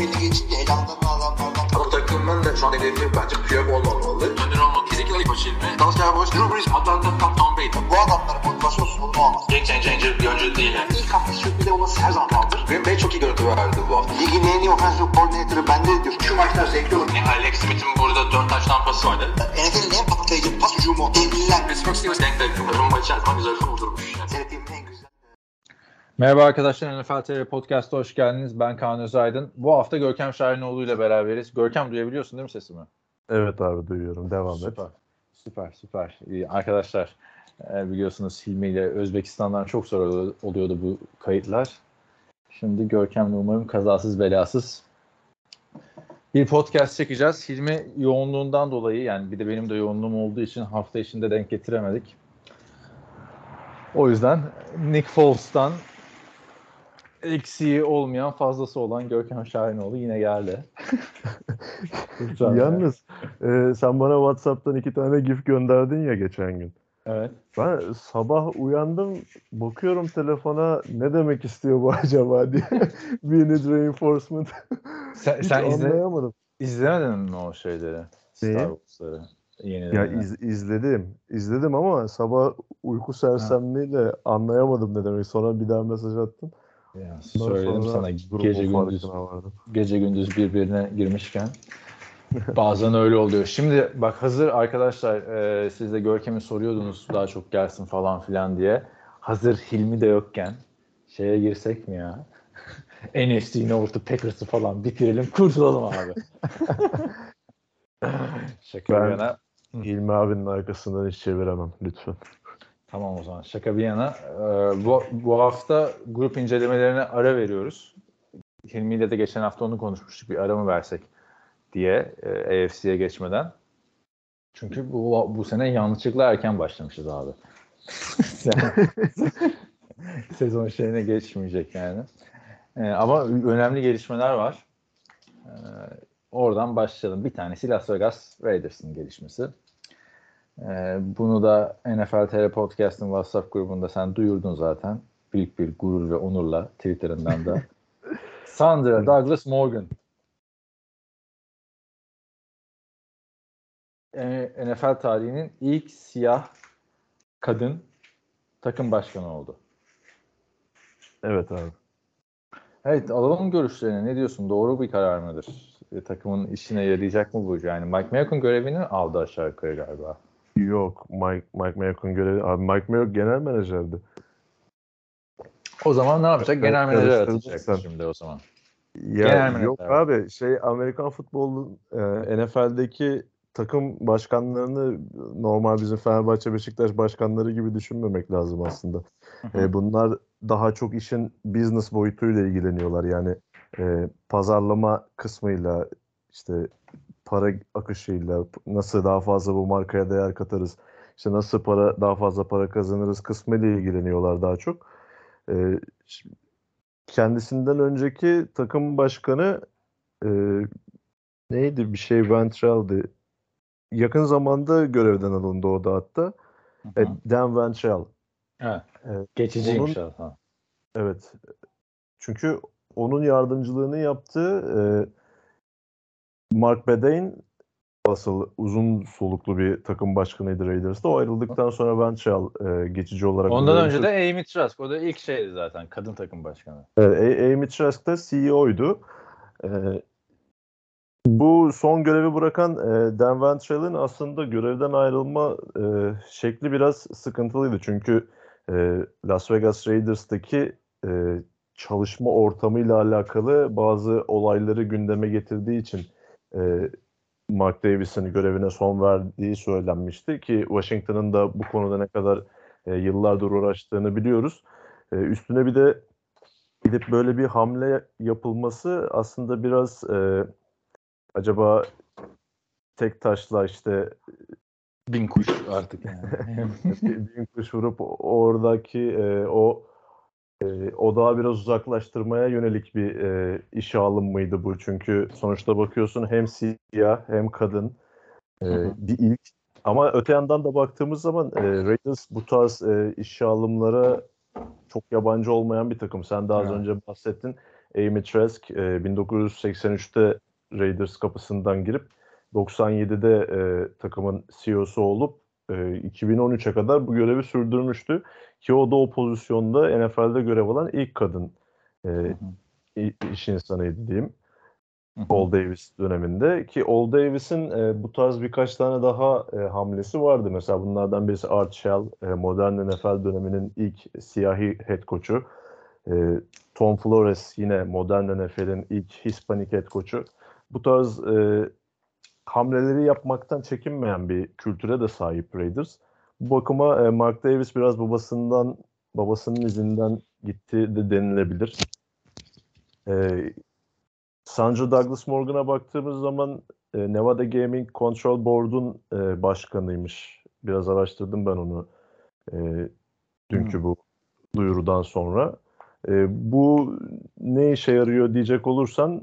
belli geçince elamdan adamlardan. Ama takımın da şu an hedefi bence Piyok olmamalı. Önder olmak. Ezekiel Aybaşı ilmi. Dallas Cowboys. Drew Brees. Atlanta Tom, Tom Brady. Bu adamların motivasyonsuz bunu olmaz. Game changer bir oyuncu değil. Yani. İlk hafta sürpriz olması her zaman kaldır. Green Bay çok iyi görüntü verdi bu hafta. Ligin en iyi offensive coordinator'ı bende diyor. Şu maçlar zevkli olur. Yani Alex Smith'in burada 4 taş tampası vardı. NFL'in en patlayıcı pas hücumu. Devliler. Pittsburgh Steelers denk denk. Rumba içerisinde güzel kurdurmuş. Yani. Merhaba arkadaşlar NFL TV Podcast'a hoş geldiniz. Ben Kaan Özaydın. Bu hafta Görkem Şahinoğlu ile beraberiz. Görkem duyabiliyorsun değil mi sesimi? Evet abi duyuyorum. Devam et. Süper. Süper süper. Arkadaşlar e, biliyorsunuz Hilmi ile Özbekistan'dan çok zor oluyordu bu kayıtlar. Şimdi Görkem'le umarım kazasız belasız bir podcast çekeceğiz. Hilmi yoğunluğundan dolayı yani bir de benim de yoğunluğum olduğu için hafta içinde denk getiremedik. O yüzden Nick Foles'tan eksiği olmayan fazlası olan Görkem Şahinoğlu yine geldi. Yalnız e, sen bana WhatsApp'tan iki tane gif gönderdin ya geçen gün. Evet. Ben sabah uyandım bakıyorum telefona ne demek istiyor bu acaba diye. We need reinforcement. Sen, Hiç sen izle, anlayamadım. izlemedin mi o şeyleri? Neyi? Star Wars'ları. Yenilerini. Ya iz- izledim. İzledim ama sabah uyku sersemliğiyle anlayamadım ne demek. Sonra bir daha mesaj attım. Ya, Ondan söyledim sana gece gündüz gece gündüz birbirine girmişken bazen öyle oluyor. Şimdi bak hazır arkadaşlar e, siz de Görkem'i soruyordunuz daha çok gelsin falan filan diye. Hazır Hilmi de yokken şeye girsek mi ya? NFC North'u Packers'ı falan bitirelim kurtulalım abi. Şaka Ben- yana. İlmi abinin arkasından hiç çeviremem lütfen. Tamam o zaman şaka bir yana. e, bu, bu hafta grup incelemelerine ara veriyoruz. Hilmi ile de geçen hafta onu konuşmuştuk. Bir ara mı versek diye e, AFC'ye geçmeden. Çünkü bu, bu sene yanlışlıkla erken başlamışız abi. Sezon şeyine geçmeyecek yani. E, ama önemli gelişmeler var. E, oradan başlayalım. Bir tanesi Las Vegas Raiders'ın gelişmesi. Ee, bunu da NFL TR Podcast'ın WhatsApp grubunda sen duyurdun zaten. Büyük bir gurur ve onurla Twitter'ından da. Sandra Douglas Morgan. Ee, NFL tarihinin ilk siyah kadın takım başkanı oldu. Evet abi. Evet alalım görüşlerini. Ne diyorsun? Doğru bir karar mıdır? E, takımın işine yarayacak mı bu? Yani Mike Malcolm görevini aldı aşağı yukarı galiba. Yok Mike, Mike Mayock'un görevi. Abi Mike Mayock genel menajerdi. O zaman ne yapacak? Genel Evet, menajer atacak şimdi o zaman. Ya Genel yok menajer. abi şey Amerikan futbolu e, NFL'deki takım başkanlarını normal bizim Fenerbahçe Beşiktaş başkanları gibi düşünmemek lazım aslında. E, bunlar daha çok işin business boyutuyla ilgileniyorlar. Yani e, pazarlama kısmıyla işte para akışıyla nasıl daha fazla bu markaya değer katarız. işte nasıl para daha fazla para kazanırız kısmıyla ilgileniyorlar daha çok. E, ş- kendisinden önceki takım başkanı e, neydi bir şey Ventrell'di. Yakın zamanda görevden alındı o da hatta. Hı E, hı. Dan Ventrell. Evet. Evet. Geçiciymiş Onun- aslında. Evet. Çünkü onun yardımcılığını yaptığı e, Mark Bedain asıl uzun soluklu bir takım başkanıydı Raiders'ta. O ayrıldıktan sonra Ventrell e, geçici olarak Ondan önce de Amy Trask. O da ilk şeydi zaten. Kadın takım başkanı. Evet, Amy Trask da CEO'ydu. Ee, bu son görevi bırakan e, Dan Ventrell'in aslında görevden ayrılma e, şekli biraz sıkıntılıydı. Çünkü e, Las Vegas Raiders'taki e, çalışma ortamıyla alakalı bazı olayları gündeme getirdiği için e, Mark Davis'in görevine son verdiği söylenmişti ki Washington'ın da bu konuda ne kadar e, yıllardır uğraştığını biliyoruz. E, üstüne bir de gidip böyle bir hamle yapılması aslında biraz e, acaba tek taşla işte Bin kuş artık yani. bin kuş vurup oradaki e, o e, odağı biraz uzaklaştırmaya yönelik bir e, işe alınmaydı bu. Çünkü sonuçta bakıyorsun hem siyah hem kadın e, bir ilk ama öte yandan da baktığımız zaman e, Raiders bu tarz e, işe alımlara çok yabancı olmayan bir takım. Sen daha az Evet. önce bahsettin. Amy Trask e, 1983'te Raiders kapısından girip 97'de e, takımın CEO'su olup e, 2013'e kadar bu görevi sürdürmüştü. Ki o da o pozisyonda NFL'de görev alan ilk kadın e, i- iş insanıydı diyeyim. Ol Davis döneminde ki Ol Davis'in e, bu tarz birkaç tane daha e, hamlesi vardı. Mesela bunlardan birisi Art Shell, e, modern NFL döneminin ilk siyahi head coach'u. E, Tom Flores yine modern NFL'in ilk Hispanik head coach'u. Bu tarz e, hamleleri yapmaktan çekinmeyen bir kültüre de sahip Raiders. Bu bakıma e, Mark Davis biraz babasından babasının izinden gitti de denilebilir. E, Sandra Douglas Morgan'a baktığımız zaman e, Nevada Gaming Control Board'un e, başkanıymış. Biraz araştırdım ben onu e, dünkü bu duyurudan sonra. E, bu ne işe yarıyor diyecek olursan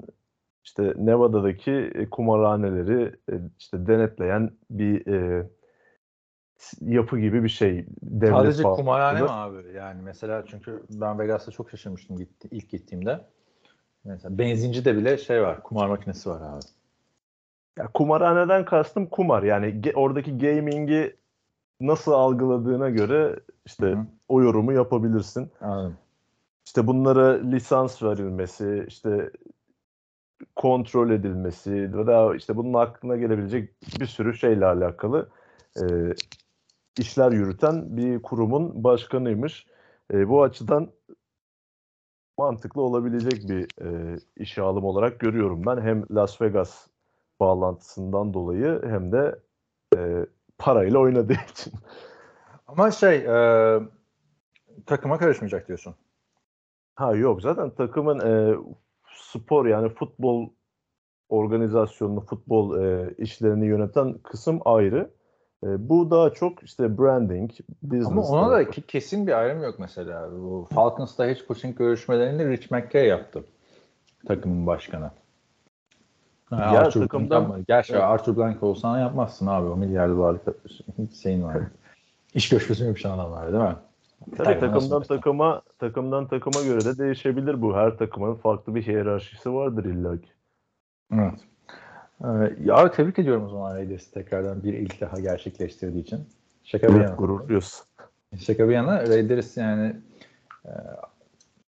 işte Nevada'daki e, kumarhaneleri e, işte denetleyen bir e, yapı gibi bir şey. Devlet Sadece bağlı. kumarhane mi abi? Yani mesela çünkü ben Vegas'ta çok şaşırmıştım gitti, ilk gittiğimde. Mesela benzinci de bile şey var, kumar makinesi var abi. Ya kumarhaneden kastım kumar. Yani ge- oradaki gaming'i nasıl algıladığına göre işte Hı. o yorumu yapabilirsin. Anladım. İşte bunlara lisans verilmesi, işte kontrol edilmesi ve daha işte bunun aklına gelebilecek bir sürü şeyle alakalı e, işler yürüten bir kurumun başkanıymış. E, bu açıdan mantıklı olabilecek bir e, işe alım olarak görüyorum ben. Hem Las Vegas bağlantısından dolayı hem de e, parayla oynadığı için. Ama şey, e, takıma karışmayacak diyorsun. Ha yok zaten takımın e, spor yani futbol organizasyonunu, futbol e, işlerini yöneten kısım ayrı. E, bu daha çok işte branding, business. Ama ona da ki- kesin bir ayrım yok mesela. Bu Falcons'ta head coaching görüşmelerini Rich McKay yaptı. Takımın başkanı. Ha, Ya Arthur takımdan- Blank. Gerçi Evet. Arthur Blank olsan yapmazsın abi. O milyar dolarlık hiç şeyin var. İş görüşmesi yapışan adam var değil mi? Tabii takımdan takıma takımdan takıma göre de değişebilir bu. Her takımın farklı bir hiyerarşisi vardır illaki. Evet. Ee, ya tebrik ediyorum o zaman Raiders'i tekrardan bir ilk daha gerçekleştirdiği için. Şaka bir yana. Gurur duyuyorsun. Şaka bir yana Raiders yani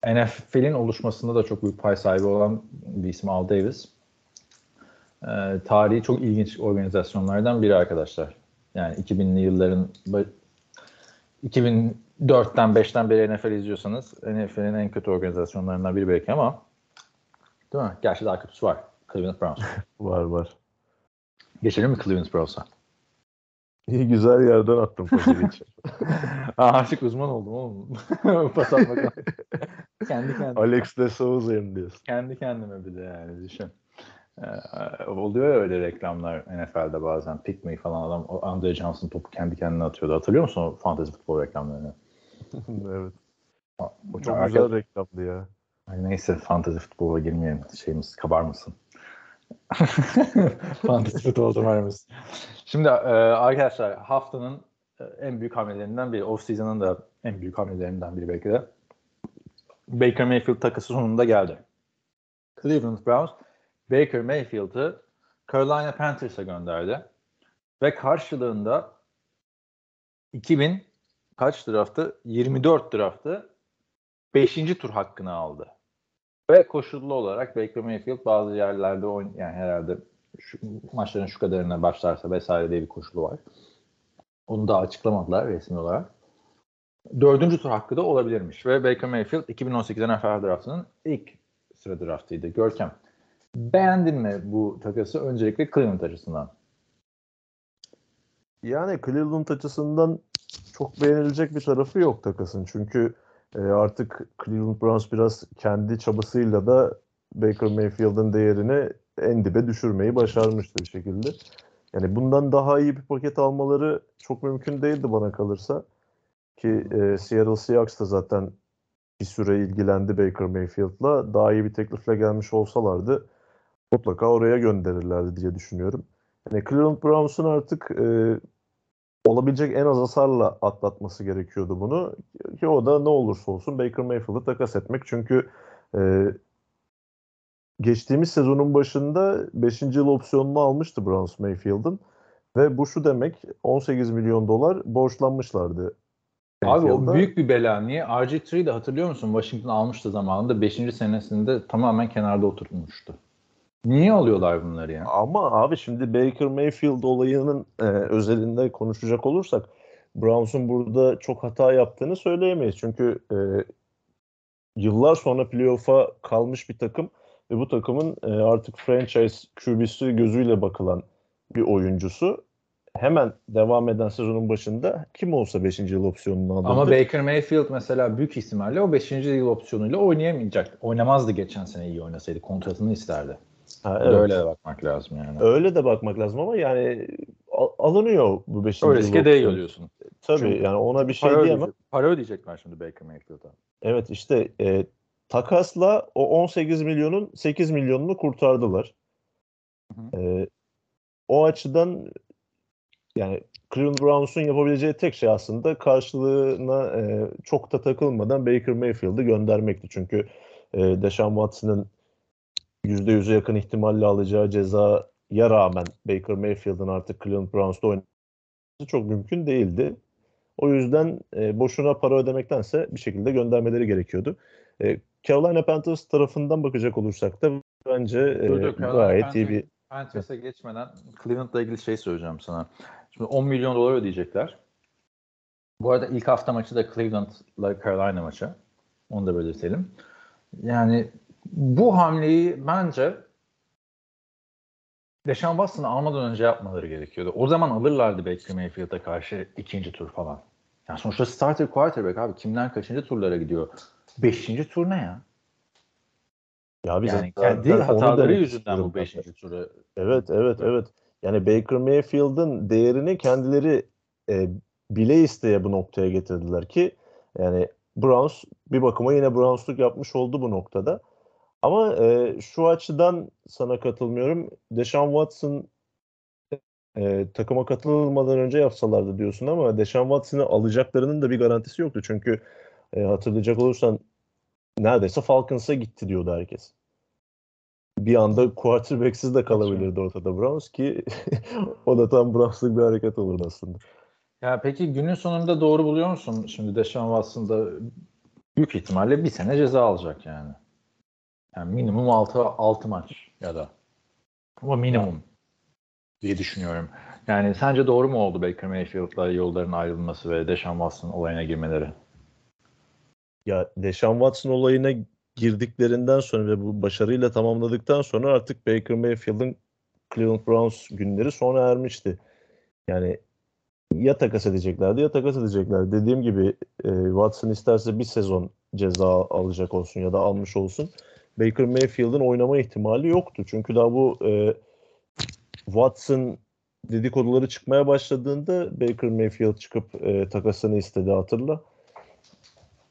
e, NFL'in oluşmasında da çok büyük pay sahibi olan bir isim Al Davis. E, tarihi çok ilginç organizasyonlardan biri arkadaşlar. Yani 2000'li yılların 2004'ten 5'ten beri NFL izliyorsanız NFL'in en kötü organizasyonlarından biri belki ama değil mi? Gerçi daha kötüsü var. Cleveland Browns. Var var. Geçelim mi Cleveland Browns'a? İyi güzel yerden attım pası geçen. Aa, artık uzman oldum oğlum. Pas atmaktan. kendi kendime. Alex de Souza'yım diyorsun. Kendi kendime bir de yani düşün. Ee, oluyor ya öyle reklamlar NFL'de bazen. Pick me falan adam Andre Johnson topu kendi kendine atıyordu. Hatırlıyor musun o fantasy futbol reklamlarını? evet. O çok güzel reklamdı ya. Ay neyse fantasy futbola girmeyelim. Şeyimiz kabarmasın. fantasy futbolda var mısın? Şimdi e, arkadaşlar haftanın e, en büyük hamlelerinden biri. Off season'ın da en büyük hamlelerinden biri belki de. Baker Mayfield takası sonunda geldi. Cleveland Browns Baker Mayfield'ı Carolina Panthers'a gönderdi. Ve karşılığında 2000 kaç draftı? 24 draftı 5. tur hakkını aldı. Ve koşullu olarak Baker Mayfield bazı yerlerde oyn yani herhalde şu, maçların şu kadarına başlarsa vesaire diye bir koşulu var. Onu da açıklamadılar resmi olarak. Dördüncü tur hakkı da olabilirmiş. Ve Baker Mayfield 2018 NFL draftının ilk sıra draftıydı. Görkem. Beğendin mi bu takası öncelikle Cleveland açısından? Yani Cleveland açısından çok beğenilecek bir tarafı yok takasın. Çünkü e, artık Cleveland Browns biraz kendi çabasıyla da Baker Mayfield'ın değerini en dibe düşürmeyi başarmıştı bir şekilde. Yani bundan daha iyi bir paket almaları çok mümkün değildi bana kalırsa. Ki e, Seattle Seahawks da zaten bir süre ilgilendi Baker Mayfield'la. Daha iyi bir teklifle gelmiş olsalardı mutlaka oraya gönderirlerdi diye düşünüyorum. Yani Cleveland Browns'un artık e, olabilecek en az hasarla atlatması gerekiyordu bunu. Ki o da ne olursa olsun Baker Mayfield'ı takas etmek. Çünkü e, geçtiğimiz sezonun başında 5. yıl opsiyonunu almıştı Browns Mayfield'ın ve bu şu demek 18 milyon dolar borçlanmışlardı. Abi o büyük bir bela. Niye? RG3'de hatırlıyor musun? Washington almıştı zamanında. 5. senesinde tamamen kenarda oturtmuştu. Niye alıyorlar bunları ya? Ama abi şimdi Baker Mayfield olayının e, özelinde konuşacak olursak Browns'un burada çok hata yaptığını söyleyemeyiz. Çünkü e, yıllar sonra playoff'a kalmış bir takım ve bu takımın e, artık franchise QB'si gözüyle bakılan bir oyuncusu. Hemen devam eden sezonun başında kim olsa 5. yıl opsiyonunu alırdı. Ama Baker Mayfield mesela büyük ihtimalle o 5. yıl opsiyonuyla oynayamayacak. Oynamazdı geçen sene iyi oynasaydı. Kontratını isterdi. Ha, evet. Öyle de bakmak lazım yani. Öyle de bakmak lazım ama yani al- alınıyor bu 5. O yıl riske opsiyonu. değiyor diyorsun. Tabii Çünkü yani ona bir şey Para, diyemem. ödeyecek, para ödeyecekler şimdi Baker Mayfield'a. Evet işte e, takasla o 18 milyonun 8 milyonunu kurtardılar. Hı E, o açıdan yani Cleveland Browns'un yapabileceği tek şey aslında karşılığına e, çok da takılmadan Baker Mayfield'ı göndermekti. Çünkü e, Deshaun Watson'ın %100'e yakın ihtimalle alacağı cezaya rağmen Baker Mayfield'ın artık Cleveland Browns'ta oynaması çok mümkün değildi. O yüzden e, boşuna para ödemektense bir şekilde göndermeleri gerekiyordu. E, Carolina Panthers tarafından bakacak olursak da bence e, Dur, dur, gayet iyi bir Panthers'e geçmeden Cleveland'la ilgili şey söyleyeceğim sana. Şimdi 10 milyon dolar ödeyecekler. Bu arada ilk hafta maçı da Cleveland'la Carolina maçı. Onu da belirtelim. Yani bu hamleyi bence Deshaun Watson'ı almadan önce yapmaları gerekiyordu. O zaman alırlardı Baker Mayfield'a karşı ikinci tur falan. Yani sonuçta starter quarterback abi kimden kaçıncı turlara gidiyor? Beşinci tur ne ya? ya biz Yani kendi hataları yüzünden bu beşinci tura Evet, evet, evet. Yani Baker Mayfield'ın değerini kendileri e, bile isteye bu noktaya getirdiler ki yani Browns bir bakıma yine Browns'luk yapmış oldu bu noktada. Ama e, şu açıdan sana katılmıyorum. Deshaun Watson e, takıma katılmadan önce yapsalardı diyorsun ama Deshaun Watson'ı alacaklarının da bir garantisi yoktu. Çünkü e, hatırlayacak olursan neredeyse Falcons'a gitti diyordu herkes. Bir anda quarterback'siz de kalabilirdi ortada Browns ki o da tam Browns'lık bir hareket olurdu aslında. Ya peki günün sonunda doğru buluyor musun? Şimdi Deshaun Watson da büyük ihtimalle bir sene ceza alacak yani. Yani minimum 6 6 maç ya da. Ama minimum diye düşünüyorum. Yani sence doğru mu oldu Baker Mayfield'la yolların ayrılması ve Deshaun Watson olayına girmeleri? Ya Deshaun Watson olayına girdiklerinden sonra ve bu başarıyla tamamladıktan sonra artık Baker Mayfield'ın Cleveland Browns günleri sona ermişti. Yani ya takas edeceklerdi ya takas edecekler. Dediğim gibi e, Watson isterse bir sezon ceza alacak olsun ya da almış olsun. Baker Mayfield'ın oynama ihtimali yoktu. Çünkü daha bu e, Watson dedikoduları çıkmaya başladığında Baker Mayfield çıkıp e, takasını istedi hatırla.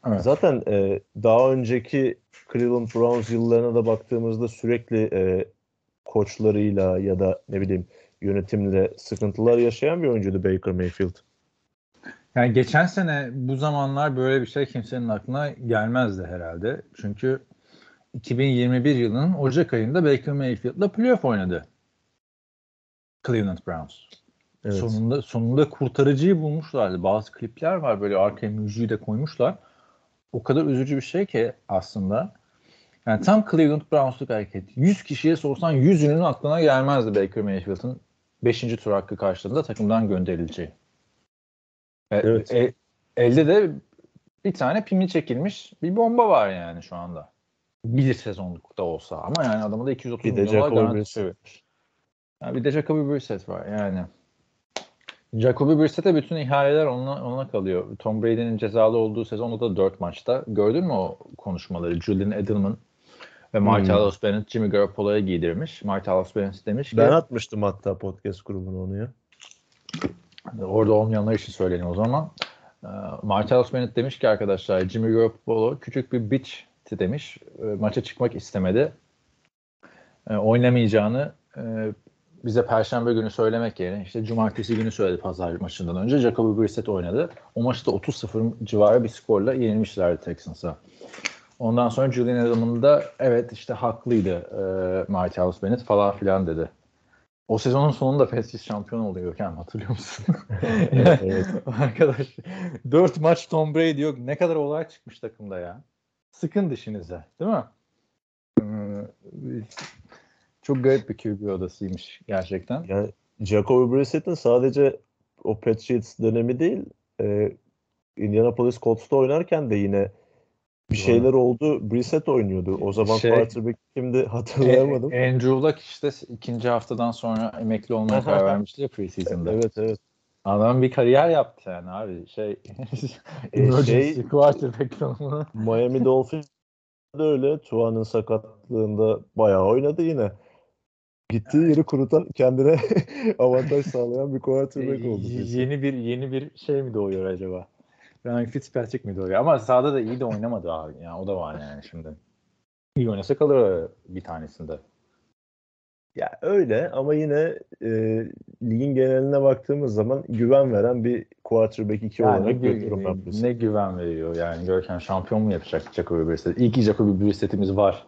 Evet. Zaten e, daha önceki Cleveland Browns yıllarına da baktığımızda sürekli e, koçlarıyla ya da ne bileyim yönetimle sıkıntılar yaşayan bir oyuncuydu Baker Mayfield. Yani geçen sene bu zamanlar böyle bir şey kimsenin aklına gelmezdi herhalde. Çünkü 2021 yılının Ocak ayında Baker Mayfield'la playoff oynadı. Cleveland Browns. Evet. Sonunda sonunda kurtarıcıyı bulmuşlardı. Bazı klipler var böyle arkaya müziği de koymuşlar. O kadar üzücü bir şey ki aslında. Yani tam Cleveland Browns'luk hareket. 100 kişiye sorsan 100'ünün aklına gelmezdi Baker Mayfield'ın 5. tur hakkı karşılığında takımdan gönderileceği. E, Evet. e- elde de bir tane pimi çekilmiş bir bomba var yani şu anda. Bir sezonluk da olsa ama yani adamı da 230 Bir milyon dolar Jacoby garanti Brissett. veriyor. Yani bir de Jacoby Brissett var yani. Jacoby Brissett'e bütün ihaleler ona, ona kalıyor. Tom Brady'nin cezalı olduğu sezonda da 4 maçta. Gördün mü o konuşmaları? Julian Edelman ve Martellus Bennett Jimmy Garoppolo'ya giydirmiş. Martellus Bennett demiş ki Ben atmıştım hatta podcast grubuna onu ya. orada olmayanlar için söyleyeyim o zaman. Ee, Martellus Bennett demiş ki arkadaşlar Jimmy Garoppolo küçük bir bitch'ti demiş. Ee, maça çıkmak istemedi. Ee, oynamayacağını e, bize perşembe günü söylemek yerine işte cumartesi günü söyledi pazar maçından önce. Jacoby Brissett oynadı. O maçta 30-0 civarı bir skorla yenilmişlerdi Texans'a. Ondan sonra Julian Edelman da evet işte haklıydı e, Marty House Bennett falan filan dedi. O sezonun sonunda Patriots şampiyon oluyor Görkem hatırlıyor musun? Evet, evet. Arkadaş 4 maç Tom Brady yok. Ne kadar olay çıkmış takımda ya. Sıkın dişinize değil mi? Ee, Çok garip bir QB odasıymış gerçekten. Yani Jacoby Brissett'in sadece o Patriots dönemi değil, e, Indianapolis Colts'ta oynarken de yine bir şeyler oldu. Brissett oynuyordu. O zaman Şey- quarterback kimdi hatırlayamadım. E, Andrew Luck işte ikinci haftadan sonra emekli olmaya karar vermişti ya preseason'da. evet evet. Adam bir kariyer yaptı yani abi. Şey, E, şey- quarterback tanımını. Miami Dolphins de öyle. Tua'nın sakatlığında bayağı oynadı yine. Gittiği yeri kurutan kendine avantaj sağlayan bir quarterback oldu. Y- Brissett. yeni bir yeni bir şey mi doğuyor acaba? Ryan Fitzpatrick mi doğuyor? Ama sahada da iyi de oynamadı abi. Yani o da var yani şimdi. İyi oynasa kalır bir tanesinde. Ya öyle ama yine e, ligin geneline baktığımız zaman güven veren bir quarterback 2 Yani olarak gü- ben Brissett'i. ne güven veriyor yani Görkem şampiyon mu yapacak Jacoby Brissett? İyi ki Jacoby Brissett'imiz var.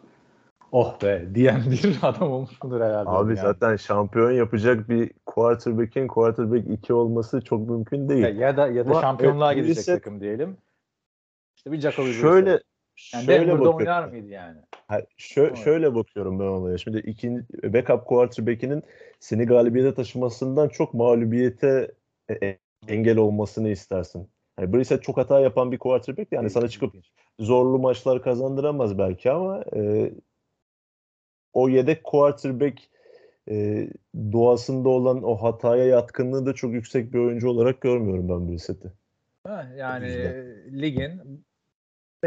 Oh be diyen bir adam olmuş mudur herhalde. Abi yani. zaten şampiyon yapacak bir quarterback'in quarterback 2 olması çok mümkün değil. Ya, ya da ya da Ama, şampiyonluğa e, gidecek Brissett- takım diyelim. İşte bir Jacoby şöyle Brissett. Yani şöyle Denver'da bakıyorum. oynar mıydı yani? Ha, şö- Evet. şöyle bakıyorum ben olaya. Şimdi ikinci backup quarterback'inin seni galibiyete taşımasından çok mağlubiyete e, e, engel olmasını istersin. Yani Brissett çok hata yapan bir quarterback. Yani sana çıkıp zorlu maçlar kazandıramaz belki ama e, o yedek quarterback e, doğasında olan o hataya yatkınlığı da çok yüksek bir oyuncu olarak görmüyorum ben Brissett'i. Yani ligin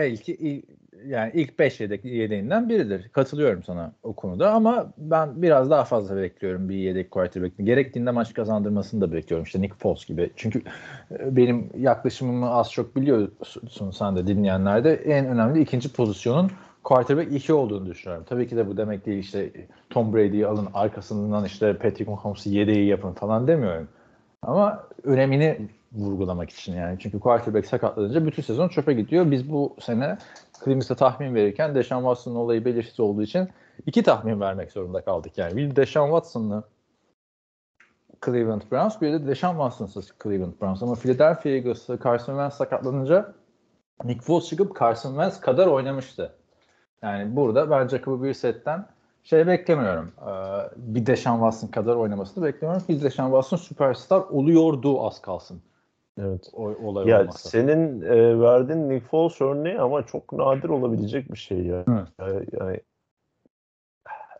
belki il- yani ilk 5 yedek yedeğinden biridir. Katılıyorum sana o konuda ama ben biraz daha fazla bekliyorum bir yedek quarterback'in. Gerektiğinde maç kazandırmasını da bekliyorum. İşte Nick Foles gibi. Çünkü e, benim yaklaşımımı az çok biliyorsun sen de dinleyenlerde en önemli ikinci pozisyonun quarterback 2 olduğunu düşünüyorum. Tabii ki de bu demek değil işte Tom Brady'yi alın arkasından işte Patrick Mahomes'u yedeği yapın falan demiyorum. Ama önemini vurgulamak için yani. Çünkü quarterback sakatlanınca bütün sezon çöpe gidiyor. Biz bu sene Clemens'e tahmin verirken Deshaun Watson'ın olayı belirsiz olduğu için iki tahmin vermek zorunda kaldık yani. Bir Deshaun Watson'lı Cleveland Browns, bir de Deshaun Watson'sız Cleveland Browns. Ama Philadelphia Eagles'ı Carson Wentz sakatlanınca Nick Foles çıkıp Carson Wentz kadar oynamıştı. Yani burada ben Jacoby Brissett'ten şey beklemiyorum. Ee, bir Deshaun Watson kadar oynamasını beklemiyorum. Bir Deshaun Watson süperstar oluyordu az kalsın. Evet. O, olay Ya olmasa. senin e, verdiğin Nick Foles örneği ama çok nadir olabilecek bir şey ya. Evet. Yani, yani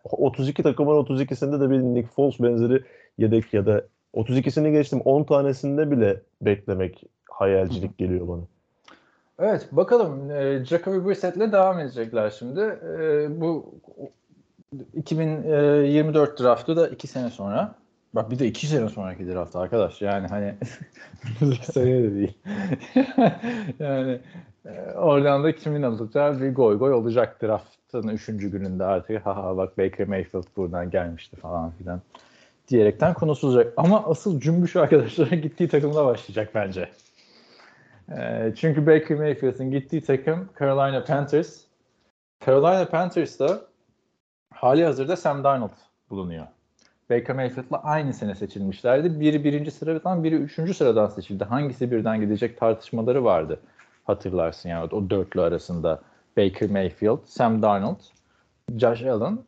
32 takımın 32'sinde de bir Nick Foles benzeri yedek ya da 32'sini geçtim 10 tanesinde bile beklemek hayalcilik geliyor bana. Evet bakalım e, Jacoby Brissett'le devam edecekler şimdi. E, bu 2024 draftı da 2 sene sonra. Bak bir de 2 sene sonraki draft arkadaş. Yani hani sene de değil. yani e, oradan da kimin alacağı bir goy goy olacak draftın 3. gününde artık. Haha bak Baker Mayfield buradan gelmişti falan filan diyerekten konuşulacak. Ama asıl cümbüş arkadaşlara gittiği takımda başlayacak bence. E, çünkü Baker Mayfield'ın gittiği takım Carolina Panthers. Carolina Panthers'ta hali hazırda Sam Darnold bulunuyor. Baker Mayfield'la aynı sene seçilmişlerdi. Biri birinci sıradan, biri üçüncü sıradan seçildi. Hangisi birden gidecek tartışmaları vardı. Hatırlarsın yani o dörtlü arasında. Baker Mayfield, Sam Darnold, Josh Allen,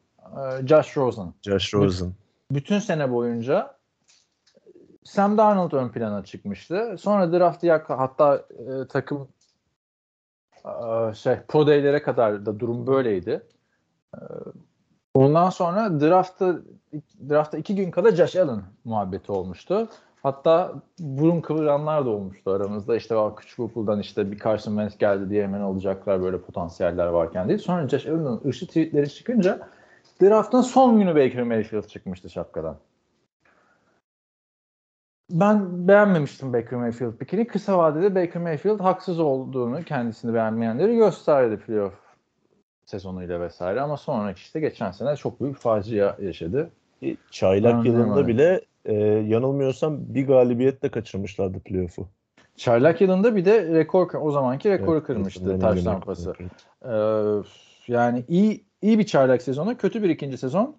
Josh Rosen Josh Rosen. bütün sene boyunca Sam Darnold ön plana çıkmıştı. Sonra draftı yak hatta e, takım e, şey pro day'lere kadar da durum böyleydi. E, ondan sonra draftta draftta iki gün kala Josh Allen muhabbeti olmuştu. Hatta burun kıvıranlar da olmuştu aramızda. İşte o küçük okuldan işte bir Carson Wentz geldi diye hemen alacaklar böyle potansiyeller varken değil. Sonra Josh Allen'ın ırşı tweetleri çıkınca draftın son günü Baker Mayfield çıkmıştı şapkadan. Ben beğenmemiştim Baker Mayfield pikini. Kısa vadede Baker Mayfield haksız olduğunu kendisini beğenmeyenleri gösterdi playoff sezonuyla vesaire. Ama sonra işte geçen sene çok büyük facia yaşadı. Çaylak Aynen yılında öyle. bile e, yanılmıyorsam bir galibiyetle kaçırmışlardı playoff'u. Çaylak yılında bir de rekor o zamanki rekoru Evet, kırmıştı taş tampası. Ee, yani iyi iyi bir çaylak sezonu, kötü bir ikinci sezon,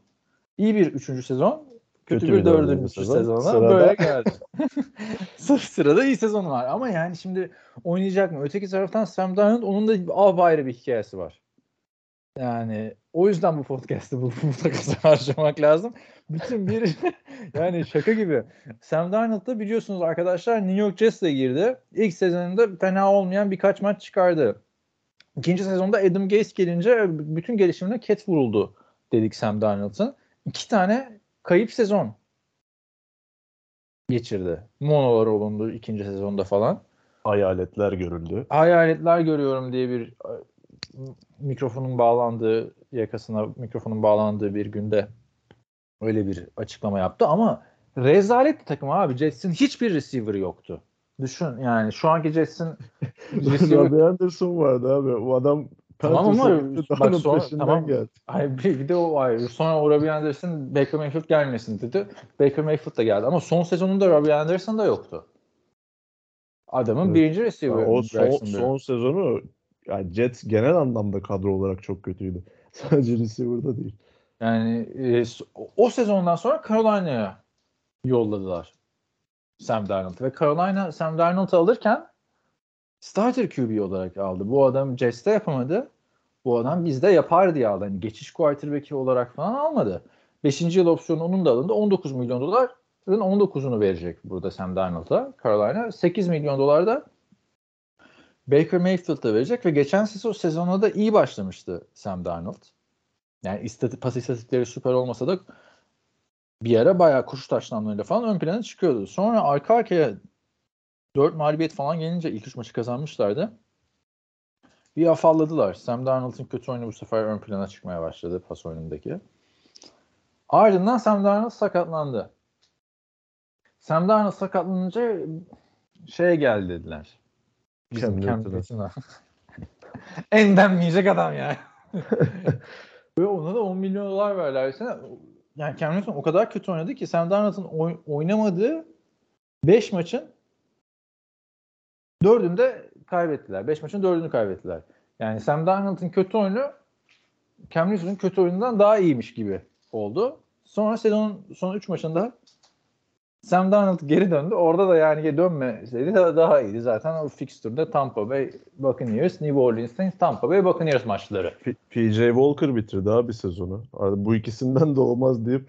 iyi bir üçüncü sezon, kötü, bir dördüncü sezon. sezon. sezona Sırada- böyle geldi. Sırf sırada iyi sezon var ama yani şimdi oynayacak mı? Öteki taraftan Sam Darnold onun da apayrı bir hikayesi var. Yani o yüzden bu podcast'ı bu, bu harcamak lazım. Bütün bir yani şaka gibi. Sam Darnold da biliyorsunuz arkadaşlar New York Jets'le girdi. İlk sezonunda fena olmayan birkaç maç çıkardı. İkinci sezonda Adam Gase gelince bütün gelişimine ket vuruldu dedik Sam Darnold'ın. İki tane kayıp sezon geçirdi. Monolar olundu ikinci sezonda falan. Hayaletler görüldü. Hayaletler görüyorum diye bir mikrofonun bağlandığı yakasına mikrofonun bağlandığı bir günde öyle bir açıklama yaptı ama rezalet bir takım abi. Jets'in hiçbir receiver yoktu. Düşün yani şu anki Jets'in receiver Robbie Anderson vardı abi. O adam Tamam ama bak sonra- tamam. geldi. Ay bir, bir de o ay sonra o Robbie Anderson Baker Mayfield gelmesin dedi. Baker Mayfield da geldi ama son sezonunda Robbie Anderson da yoktu. Adamın Evet. birinci receiver. Ya o son, son sezonu yani Jets genel anlamda kadro olarak çok kötüydü. Sadece receiver'da değil. Yani e, o sezondan sonra Carolina'ya yolladılar Sam Darnold ve Carolina Sam Darnold'u alırken starter QB olarak aldı. Bu adam Jets'te yapamadı. Bu adam bizde yapar diye aldı. Hani geçiş quarterback'i olarak falan almadı. 5. yıl opsiyonu onun da alındı. 19 milyon doların 19'unu verecek burada Sam Darnold'a Carolina. 8 milyon dolar da Baker Mayfield'a verecek ve geçen sezon sezona da iyi başlamıştı Sam Darnold. Yani istati, pas istatistikleri süper olmasa da bir ara bayağı koşu taşlamlarıyla falan ön plana çıkıyordu. Sonra arka arkaya 4 mağlubiyet falan gelince ilk 3 maçı kazanmışlardı. Bir afalladılar. Sam Darnold'un kötü oyunu bu sefer ön plana çıkmaya başladı pas oyunundaki. Ardından Sam Darnold sakatlandı. Sam Darnold sakatlanınca şeye geldi dediler. Bizim. Newton'a. en denmeyecek adam yani. Ve ona da 10 milyon dolar verdiler. Sen- Yani Cam Newton o kadar kötü oynadı ki Sam Darnold'un oy- oynamadığı 5 maçın 4'ünde kaybettiler. 5 maçın 4'ünü kaybettiler. Yani Sam Darnold'un kötü oyunu Cam Newton'un kötü oyunundan daha iyiymiş gibi oldu. Sonra sezonun son 3 maçında Sam Darnold geri döndü. Orada da yani dönmeseydi daha, daha iyiydi. Zaten o fikstürde Tampa Bay Buccaneers, New Orleans'ten Tampa Bay Buccaneers maçları. P- PJ Walker bitirdi abi sezonu. Bu ikisinden de olmaz deyip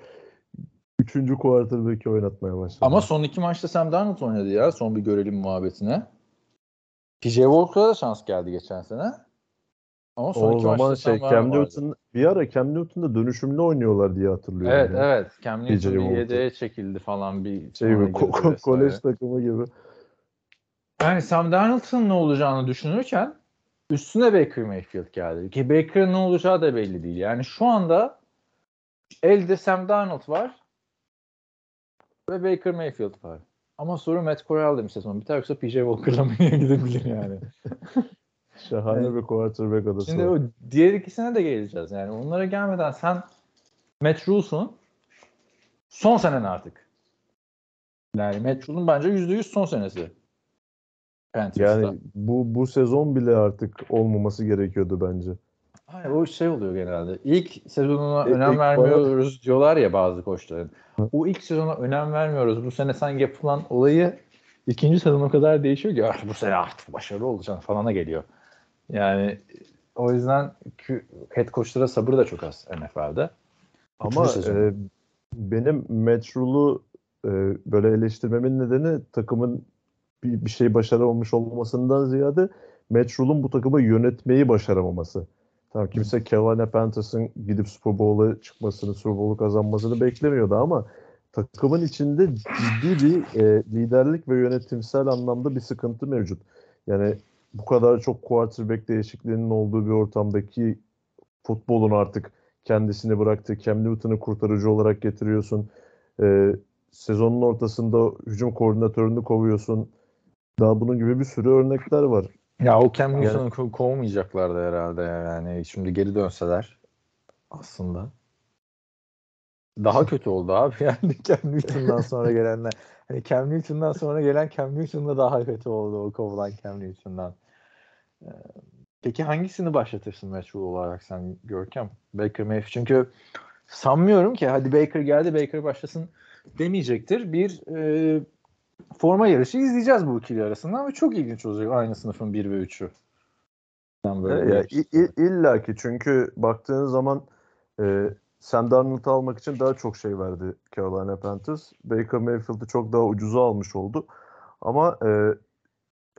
üçüncü quarterback'i oynatmaya başladı. Ama son iki maçta Sam Darnold oynadı ya. Son bir görelim muhabbetine. PJ Walker'a da şans geldi geçen sene. Ama son o iki zaman maçta şey Cam. Newton bir ara Cam Newton'da dönüşümlü oynuyorlar diye hatırlıyorum. Evet ya. evet. Cam Newton bir yedeğe çekildi falan bir Şey gibi ko- ko- kolej takımı gibi. Yani Sam Darnold'ın ne olacağını düşünürken üstüne Baker Mayfield geldi. Ki Baker'ın ne olacağı da belli değil. Yani şu anda elde Sam Darnold var ve Baker Mayfield var. Ama soru Matt Corral demiş sezon biter yoksa PJ Walker'la mı gidebilir yani. Şahane Evet. bir quarterback adası Şimdi var. o diğer ikisine de geleceğiz. Yani onlara gelmeden sen Matt Rule'sun son senen artık. Yani Matt Rule'un bence %100 son senesi. Panthers'ta. Yani bu bu sezon bile artık olmaması gerekiyordu bence. Hayır, o şey oluyor genelde. İlk sezonuna İlk- önem ilk vermiyoruz diyorlar ya bazı koçların. O ilk sezona önem vermiyoruz. Bu sene sanki yapılan olayı ikinci sezon o kadar değişiyor ki "Ah, bu sene artık başarılı olacaksın falana geliyor. Yani o yüzden head coachlara sabır da çok az NFL'de. Ama e, benim Matt Rule'u e, böyle eleştirmemin nedeni takımın bir, bir şey başaramamış olmasından ziyade Matt Rule'un bu takımı yönetmeyi başaramaması. Tamam kimse Carolina Panthers'ın gidip Super Bowl'a çıkmasını, Super Bowl'u kazanmasını beklemiyordu ama takımın içinde ciddi bir e, liderlik ve yönetimsel anlamda bir sıkıntı mevcut. Yani bu kadar çok quarterback değişikliğinin olduğu bir ortamdaki futbolun artık kendisini bıraktı. Cam Newton'u kurtarıcı olarak getiriyorsun. Ee, sezonun ortasında hücum koordinatörünü kovuyorsun. Daha bunun gibi bir sürü örnekler var. Ya o Cam Newton'u ko- kovmayacaklardı herhalde yani. Şimdi geri dönseler aslında. daha kötü oldu abi. Yani Cam Newton'dan sonra gelenler. Hani Cam Newton'dan sonra gelen Cam Newton'da daha kötü oldu o kovulan Cam Newton'dan. Peki hangisini başlatırsın meşhur olarak sen Görkem? Baker Mayfield. Çünkü sanmıyorum ki hadi Baker geldi Baker başlasın demeyecektir. Bir e, forma yarışı izleyeceğiz bu ikili arasında ama çok ilginç olacak aynı sınıfın 1 ve 3'ü. Ya, illa ki çünkü baktığın zaman e, Sam Darnold'u almak için daha çok şey verdi Carolina Panthers. Baker Mayfield'ı çok daha ucuza almış oldu. Ama e,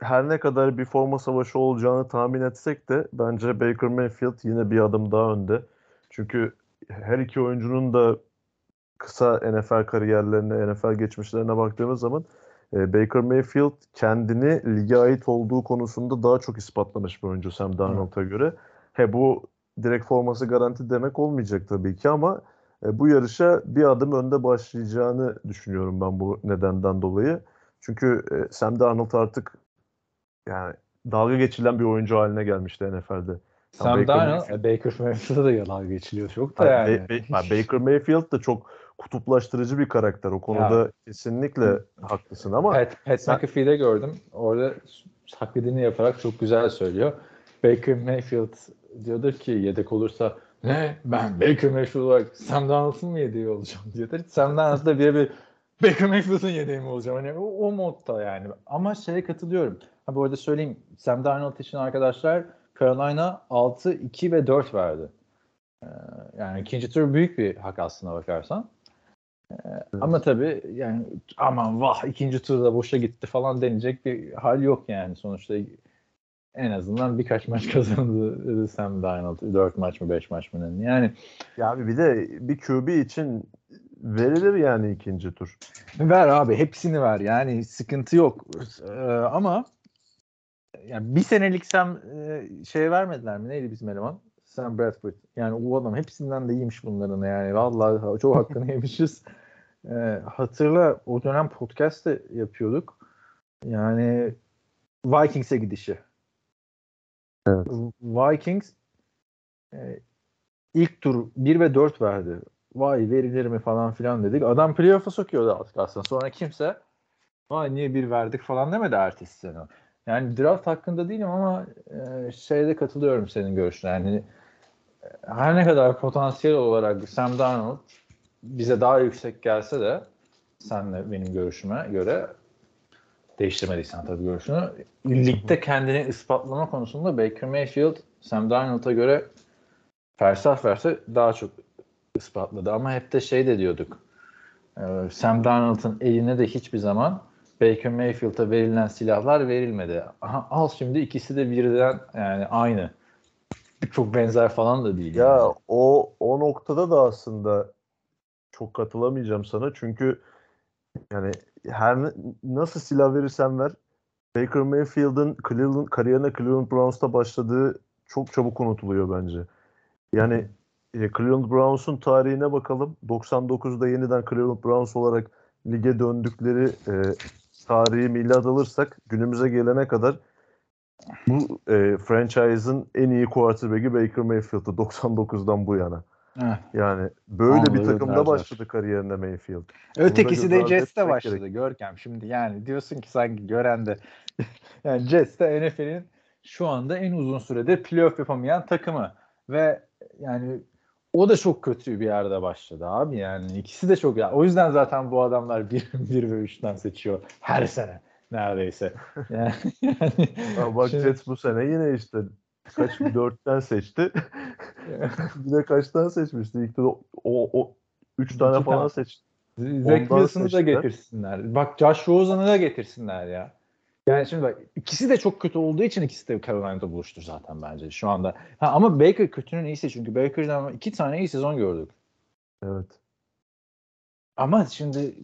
her ne kadar bir forma savaşı olacağını tahmin etsek de bence Baker Mayfield yine bir adım daha önde. Çünkü her iki oyuncunun da kısa NFL kariyerlerine, NFL geçmişlerine baktığımız zaman e, Baker Mayfield kendini lige ait olduğu konusunda daha çok ispatlamış bir oyuncu Sam Darnold'a göre. He bu direkt forması garanti demek olmayacak tabii ki ama e, bu yarışa bir adım önde başlayacağını düşünüyorum ben bu nedenden dolayı. Çünkü e, Sam Darnold artık yani dalga geçilen bir oyuncu haline gelmişti NFL'de. Sam Baker Darnold, Mayfield, Baker Mayfield'a da dalga geçiliyor çok da yani. Baker Mayfield da çok kutuplaştırıcı bir karakter. O konuda ya. kesinlikle haklısın ama Pat, Pat sen... McAfee'de gördüm. Orada taklidini yaparak çok güzel söylüyor. Baker Mayfield diyordur ki yedek olursa ne ben Baker Mayfield olarak Sam Darnold'un mu yedeği olacağım diyordur. Sam Darnold'da bir bir Baker Mayfield'ın yedeği mi olacağım? Hani o, o modda yani. Ama şeye katılıyorum. Ha bu arada söyleyeyim. Sam Darnold için arkadaşlar Carolina 6, 2 ve 4 verdi. Ee, yani ikinci tur büyük bir hak aslına bakarsan. Evet. Ama tabii yani aman vah ikinci turda boşa gitti falan denecek bir hal yok yani. Sonuçta en azından birkaç maç kazandı Sam Darnold. 4 maç mı 5 maç mı? Yani ya abi bir de bir QB için verilir yani ikinci tur. Ver abi hepsini ver yani sıkıntı yok. Ee, ama yani bir senelik Sam e, şey vermediler mi? Neydi bizim eleman? Sam Bradford. Yani o adam hepsinden de iyiymiş bunların yani. Vallahi çok hakkını yemişiz. Ee, hatırla o dönem podcast de yapıyorduk. Yani Vikings'e gidişi. Evet. Vikings e, ilk tur 1 ve 4 verdi. Vay verilir mi falan filan dedik. Adam playoff'a sokuyordu aslında. Sonra kimse vay niye bir verdik falan demedi ertesi sene. Yani draft hakkında değilim ama e, şeyde katılıyorum senin görüşüne. Yani e, her ne kadar potansiyel olarak Sam Darnold bize daha yüksek gelse de senle benim görüşüme göre değiştirmediysen tabii görüşünü. Ligde kendini ispatlama konusunda Baker Mayfield Sam Darnold'a göre fersah fersah daha çok ispatladı. Ama hep de şey de diyorduk. E, Sam Darnold'un eline de hiçbir zaman Baker Mayfield'a verilen silahlar verilmedi. Aha, al şimdi ikisi de birden yani aynı. Çok benzer falan da değil. Ya yani. o o noktada da aslında çok katılamayacağım sana. Çünkü yani her nasıl silah verirsen ver Baker Mayfield'ın Cleveland kariyerine Cleveland Browns'ta başladığı çok çabuk unutuluyor bence. Yani e, Cleveland Browns'un tarihine bakalım. 99'da yeniden Cleveland Browns olarak lige döndükleri e, tarihi milat alırsak günümüze gelene kadar bu e, franchise'ın en iyi quarterback'i Baker Mayfield'ı 99'dan bu yana. Evet. Yani böyle Anladım, bir takımda derler. başladı kariyerine Mayfield. Ötekisi de Jets'te başladı gerek. Görkem. Şimdi yani diyorsun ki sanki gören de yani Jets'te NFL'in şu anda en uzun süredir playoff yapamayan takımı ve yani o da çok kötü bir yerde başladı abi yani ikisi de çok ya o yüzden zaten bu adamlar 1 1 ve 3'ten seçiyor her sene neredeyse. Yani, yani ya bak şimdi... Jets bu sene yine işte kaç dörtten seçti. bir de kaçtan seçmişti? İlk o, o, üç tane falan seçti. Zach Wilson'ı da getirsinler. Bak Josh Rosen'ı da getirsinler ya. Yani şimdi bak ikisi de çok kötü olduğu için ikisi de Carolina'da buluştu zaten bence şu anda. Ha, ama Baker kötünün iyisi çünkü Baker'dan iki tane iyi sezon gördük. Evet. Ama şimdi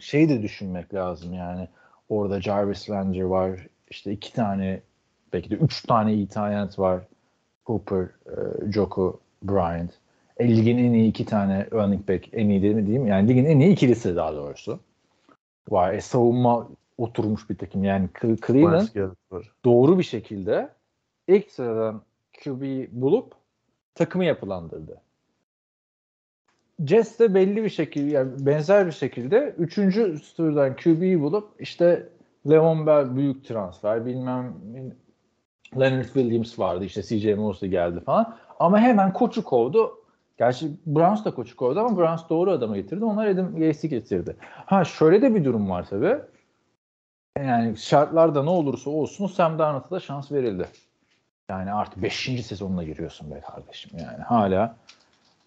şey de düşünmek lazım yani. Orada Jarvis Landry var. İşte iki tane belki de üç tane iyi talent var. Hooper, e, Joko, Bryant. E, ligin en iyi iki tane running back en iyi değil mi diyeyim? Yani ligin en iyi ikilisi daha doğrusu. Var. E, savunma oturmuş bir takım. Yani Cleveland doğru bir şekilde ilk sıradan QB bulup takımı yapılandırdı. Jets de belli bir şekilde yani benzer bir şekilde 3. turdan QB'yi bulup işte Le'Veon Bell büyük transfer bilmem Leonard Williams vardı işte CJ Mosley geldi falan ama hemen koçu kovdu. Gerçi Browns da koçu kovdu ama Browns doğru adamı getirdi. Onlar Adam Gase'i getirdi. Ha şöyle de bir durum var tabii. Yani şartlarda ne olursa olsun Sam Darnold'a da şans verildi. Yani artık 5. sezonuna giriyorsun be kardeşim yani. Hala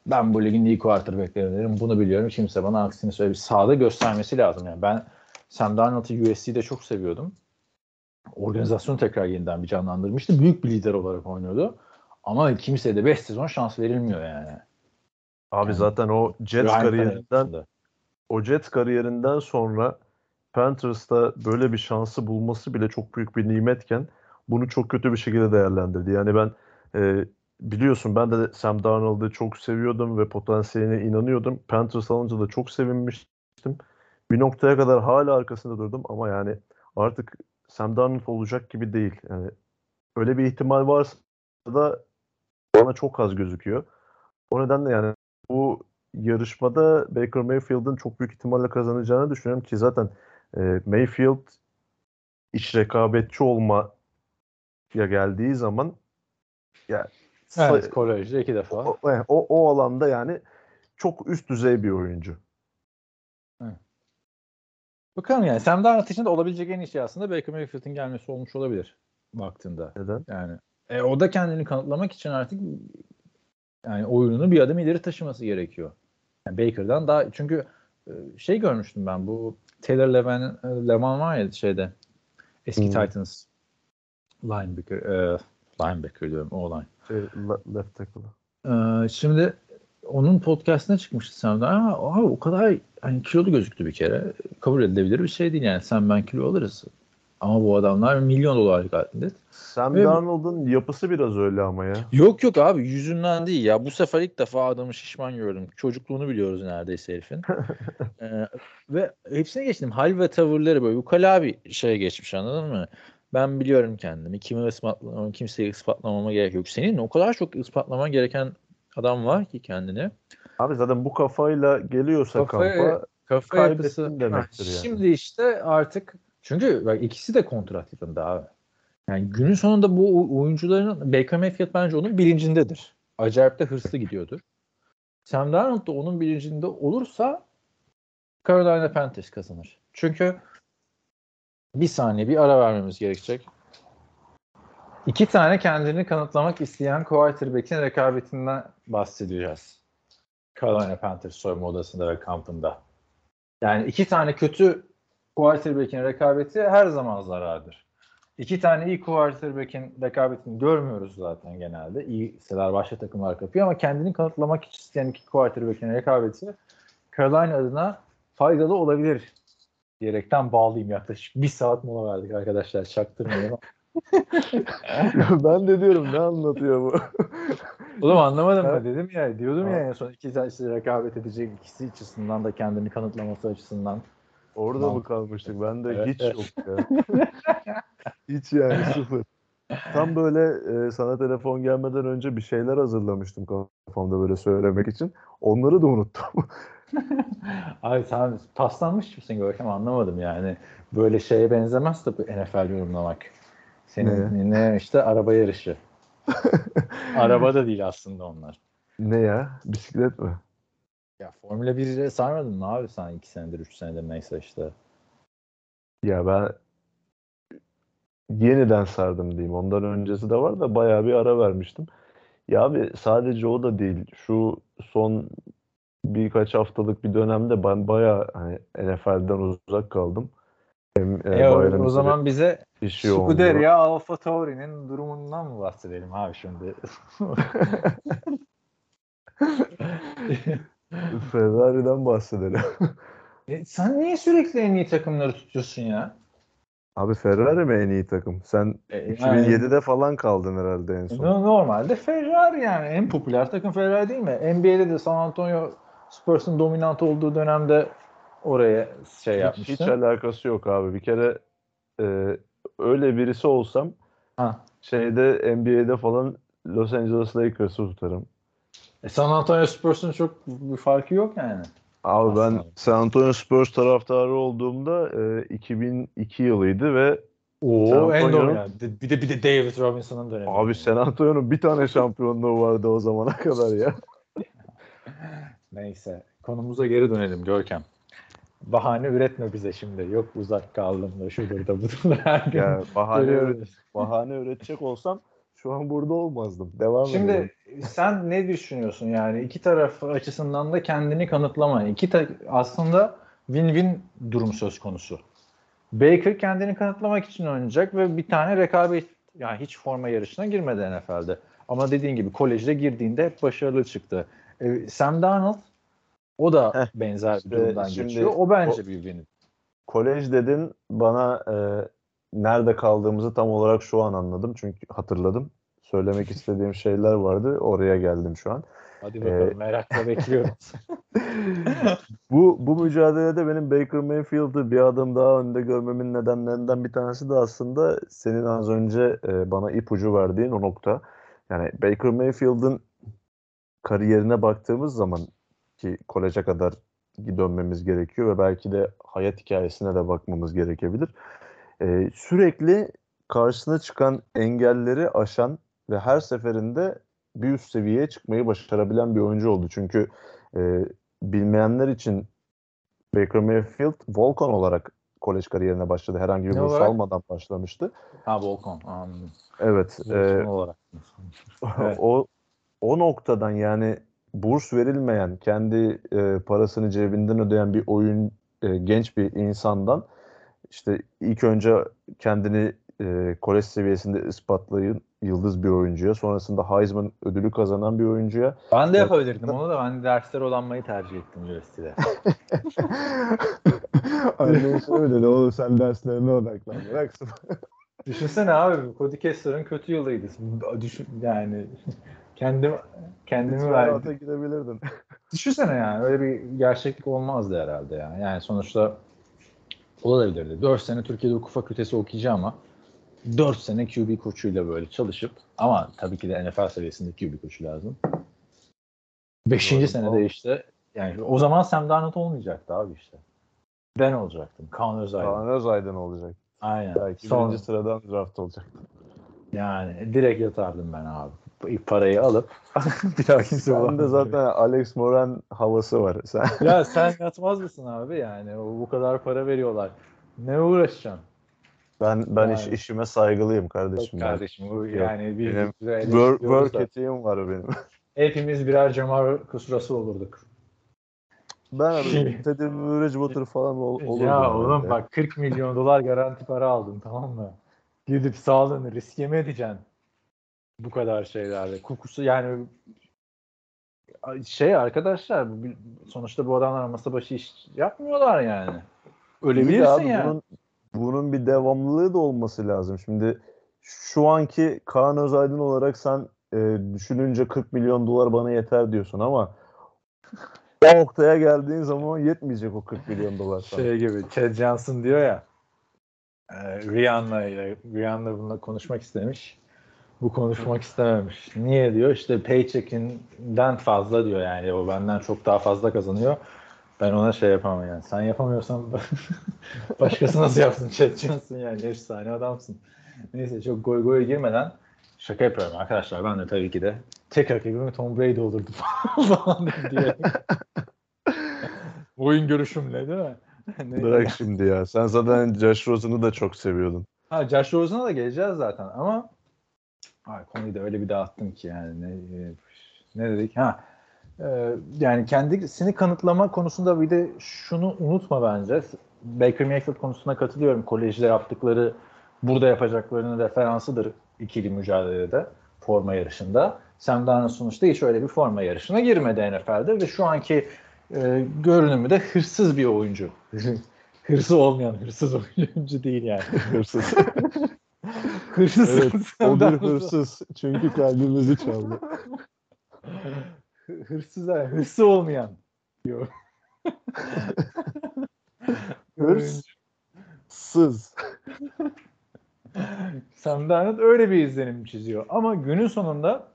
ben bu ligin iyi quarterback'lerinden bunu biliyorum. Kimse bana aksini söyle. Bir sahada göstermesi lazım. Yani ben Sam Darnold'u USC'de çok seviyordum. Organizasyonu tekrar yeniden bir canlandırmıştı. Büyük bir lider olarak oynuyordu. Ama kimseye de 5 sezon şans verilmiyor yani. Abi Yani zaten o Jets kariyerinden o Jets kariyerinden sonra Panthers'ta böyle bir şansı bulması bile çok büyük bir nimetken bunu çok kötü bir şekilde değerlendirdi. Yani ben e, biliyorsun ben de Sam Darnold'u çok seviyordum ve potansiyeline inanıyordum. Panthers alınca da çok sevinmiştim. Bir noktaya kadar hala arkasında durdum ama yani artık Sam Darnold olacak gibi değil. Yani öyle bir ihtimal varsa da bana çok az gözüküyor. O nedenle yani bu yarışmada Baker Mayfield'ın çok büyük ihtimalle kazanacağını düşünüyorum ki zaten e, Mayfield iç rekabetçi olmaya geldiği zaman ya Evet, kolejde iki defa. o, o, o alanda yani çok üst düzey bir oyuncu. Bakalım yani Sam Darnold için de olabilecek en iyi şey aslında Baker Mayfield'in gelmesi olmuş olabilir baktığında. Neden? Yani e, o da kendini kanıtlamak için artık yani oyununu bir adım ileri taşıması gerekiyor. Yani Baker'dan daha çünkü e, şey görmüştüm ben bu Taylor Levan, Levan var ya şeyde eski Hmm. Titans linebacker e, linebacker diyorum o line. Şey, le- left tackle. Ee, şimdi onun podcastine çıkmıştı Sam'da ama abi o kadar hani kilolu gözüktü bir kere. Kabul edilebilir bir şey değil yani. Sen ben kilo alırız. Ama bu adamlar milyon dolarlık atlet. Sam Ve- Darnold'un yapısı biraz öyle ama ya. Yok yok abi yüzünden değil ya. Bu sefer ilk defa adamı şişman gördüm. Çocukluğunu biliyoruz neredeyse herifin. Ee, ve hepsine geçtim. Hal ve tavırları böyle ukala bir şeye geçmiş anladın mı? Ben biliyorum kendimi. Kimi ispatlamam, kimseyi ispatlamama gerek yok. Senin o kadar çok ispatlaman gereken adam var ki kendine. Abi zaten bu kafayla geliyorsa Kafaya- kampa Kafa Kaybettin yapısı. demektir yani. Şimdi işte artık çünkü bak ikisi de kontrat yılında abi. Yani günün sonunda bu oyuncuların Baker Mayfield bence onun bilincindedir. Acayip de hırslı gidiyordur. Sam Darnold da onun bilincinde olursa Carolina Panthers kazanır. Çünkü bir saniye bir ara vermemiz gerekecek. İki tane kendini kanıtlamak isteyen quarterback'in rekabetinden bahsedeceğiz. Carolina Panthers soyunma odasında ve kampında. Yani iki tane kötü quarterback'in rekabeti her zaman zarardır. İki tane iyi quarterback'in rekabetini görmüyoruz zaten genelde. İyi başka takımlar kapıyor ama kendini kanıtlamak isteyen iki quarterback'in rekabeti Carolina adına faydalı olabilir diyerekten bağlayayım yaklaşık. Bir saat mola verdik arkadaşlar çaktırmayın. ben de diyorum ne anlatıyor bu? Oğlum anlamadım mı dedim ya diyordum ya en son iki tane işte rekabet edecek ikisi açısından da kendini kanıtlaması açısından. Orada mı kalmıştık? Ben de Evet, hiç yok ya. hiç yani sıfır. Tam böyle e, sana telefon gelmeden önce bir şeyler hazırlamıştım kafamda böyle söylemek için. Onları da unuttum. Ay sen paslanmış mısın Görkem anlamadım yani. Böyle şeye benzemez tabii NFL yorumlamak. Senin ne, işte araba yarışı. araba da değil aslında onlar. ne ya? Bisiklet mi? Ya Formula 1'e sarmadın mı abi sen 2 senedir 3 senedir neyse işte. Ya ben yeniden sardım diyeyim. Ondan öncesi de var da bayağı bir ara vermiştim. Ya abi sadece o da değil. Şu son birkaç haftalık bir dönemde ben bayağı hani NFL'den uzak kaldım. Hem e, E, o, o zaman bize yoğundu. Scuderia Alfa Tauri'nin durumundan mı bahsedelim abi şimdi? Ferrari'den bahsedelim. E, sen niye sürekli en iyi takımları tutuyorsun ya? Abi Ferrari mi en iyi takım? Sen E, yani- 2007'de falan kaldın herhalde en son. No- Normalde Ferrari yani en popüler takım Ferrari değil mi? NBA'de de San Antonio Spurs'un dominant olduğu dönemde oraya şey Hiç, yapmıştı. hiç alakası yok abi. Bir kere e, öyle birisi olsam Ha. şeyde NBA'de falan Los Angeles Lakers'ı tutarım. E, San Antonio Spurs'un çok bir farkı yok yani. Abi ben Aslında. San Antonio Spurs taraftarı olduğumda e, 2002 yılıydı ve Oo en doğru yani. Bir de bir de David Robinson'ın dönemi. abi San Antonio'nun bir tane şampiyonluğu vardı o zamana kadar ya. Neyse. Konumuza geri dönelim Görkem. Bahane üretme bize şimdi. Yok uzak kaldım da şudur da budur da her gün. ya bahane, bahane üretecek olsam şu an burada olmazdım. Devam edelim. Şimdi sen ne düşünüyorsun yani iki taraf açısından da kendini kanıtlama. İki ta- aslında win-win durum söz konusu. Baker kendini kanıtlamak için oynayacak ve bir tane rekabet yani hiç forma yarışına girmedi NFL'de. Ama dediğin gibi kolejde girdiğinde hep başarılı çıktı. Ee, Sam Darnold o da Heh, benzer işte bir durumdan şimdi geçiyor. O bence o- bir win. Kolej dedin bana e, nerede kaldığımızı tam olarak şu an anladım. Çünkü hatırladım. Söylemek istediğim şeyler vardı. Oraya geldim şu an. Hadi bakalım Ee, merakla bekliyoruz. Bu bu mücadelede benim Baker Mayfield'ı bir adım daha önde görmemin nedenlerinden bir tanesi de aslında senin az önce e, bana ipucu verdiğin o nokta. Yani Baker Mayfield'ın kariyerine baktığımız zaman ki koleje kadar dönmemiz gerekiyor ve belki de hayat hikayesine de bakmamız gerekebilir. E, sürekli karşısına çıkan engelleri aşan ve her seferinde bir üst seviyeye çıkmayı başarabilen bir oyuncu oldu. Çünkü e, bilmeyenler için Baker Mayfield Volkan olarak kolej kariyerine başladı. Herhangi bir burs almadan başlamıştı. ha Volkan anladım. Evet. e, olarak. Evet. o o noktadan yani burs verilmeyen, kendi e, parasını cebinden ödeyen bir oyun e, genç bir insandan işte ilk önce kendini e, kolej seviyesinde ispatlayın yıldız bir oyuncuya, sonrasında Heisman ödülü kazanan bir oyuncuya Ben de Ya- yapabilirdim onu da ben dersler olanmayı tercih ettim üniversitede. Şey mi dedi oğlum sen derslerine odaklan bıraksın. Düşünsene abi Cody Kessler'ın kötü yılıydı. Düşün, yani kendim kendimi verdim. Hayata girebilirdin. Düşünsene yani öyle bir gerçeklik olmazdı herhalde yani. Yani sonuçta olabilirdi. 4 sene Türkiye'de hukuk fakültesi okuyacağım ama 4 sene QB koçuyla böyle çalışıp ama tabii ki de NFL seviyesinde QB koçu lazım. 5. Doğru. senede işte yani o zaman Sam Darnold olmayacaktı abi işte. Ben olacaktım. Kaan Özaydın. Kaan Özaydın olacak. Aynen. Belki Son- birinci sıradan draft olacak. Yani direkt yatardım ben abi. Parayı alıp bir daha kimse Sen de zaten Alex Moran havası var. Sen ya sen yatmaz mısın abi yani? O, bu kadar para veriyorlar. Ne uğraşacaksın? ben ben iş, Yani. işime saygılıyım kardeşim. ben. Kardeşim bu yani bir benim Work, work etiğim var benim. hepimiz birer Cemal kusurası olurduk. Ben abi Teddy Bridgewater falan ol, olurdum. ya oğlum bak 40 milyon dolar garanti para aldın tamam mı? Gidip sağlığını riske mi edeceksin? Bu kadar şeylerde. Kokusu yani şey arkadaşlar sonuçta bu adamlar masa başı iş yapmıyorlar yani. Ölebilirsin abi yani. Bunun, bunun bir devamlılığı da olması lazım. Şimdi şu anki Kaan Özaydın olarak sen e, düşününce 40 milyon dolar bana yeter diyorsun ama o noktaya geldiğin zaman yetmeyecek o 40 milyon dolar sana. Şey gibi Chad Johnson diyor ya e, Rihanna ile Rihanna bununla konuşmak istemiş. Bu konuşmak istememiş. Niye diyor? İşte paycheck'inden fazla diyor yani. O benden çok daha fazla kazanıyor. Ben ona şey yapamam yani. Sen yapamıyorsan başkası nasıl yapsın? Chad Johnson yani. Efsane adamsın. Neyse çok goy goya girmeden şaka yapıyorum arkadaşlar. Ben de tabii ki de tek rakibim Tom Brady olurdu falan diye. Oyun görüşümle değil mi? Ne- Bırak şimdi ya. Sen zaten Josh Rosen'ı da çok seviyordun. Ha Josh Rosen'a da geleceğiz zaten ama Ay, konuyu da öyle bir dağıttım ki yani ne, ne dedik? Ha e, yani kendisini kanıtlama konusunda bir de şunu unutma bence. Baker Mayfield konusuna katılıyorum. Kolejde yaptıkları burada yapacaklarının referansıdır ikili mücadelede forma yarışında. Sam Darnold sonuçta hiç öyle bir forma yarışına girmedi NFL'de ve şu anki e, görünümü de hırsız bir oyuncu. Hırsı olmayan hırsız oyuncu değil yani. Hırsız. hırsız Evet, o bir hırsız. Çünkü kalbimizi çaldı. Hı- hırsız hırsı olmayan diyor. Hırsız. Sam Darnold öyle bir izlenim çiziyor. Ama günün sonunda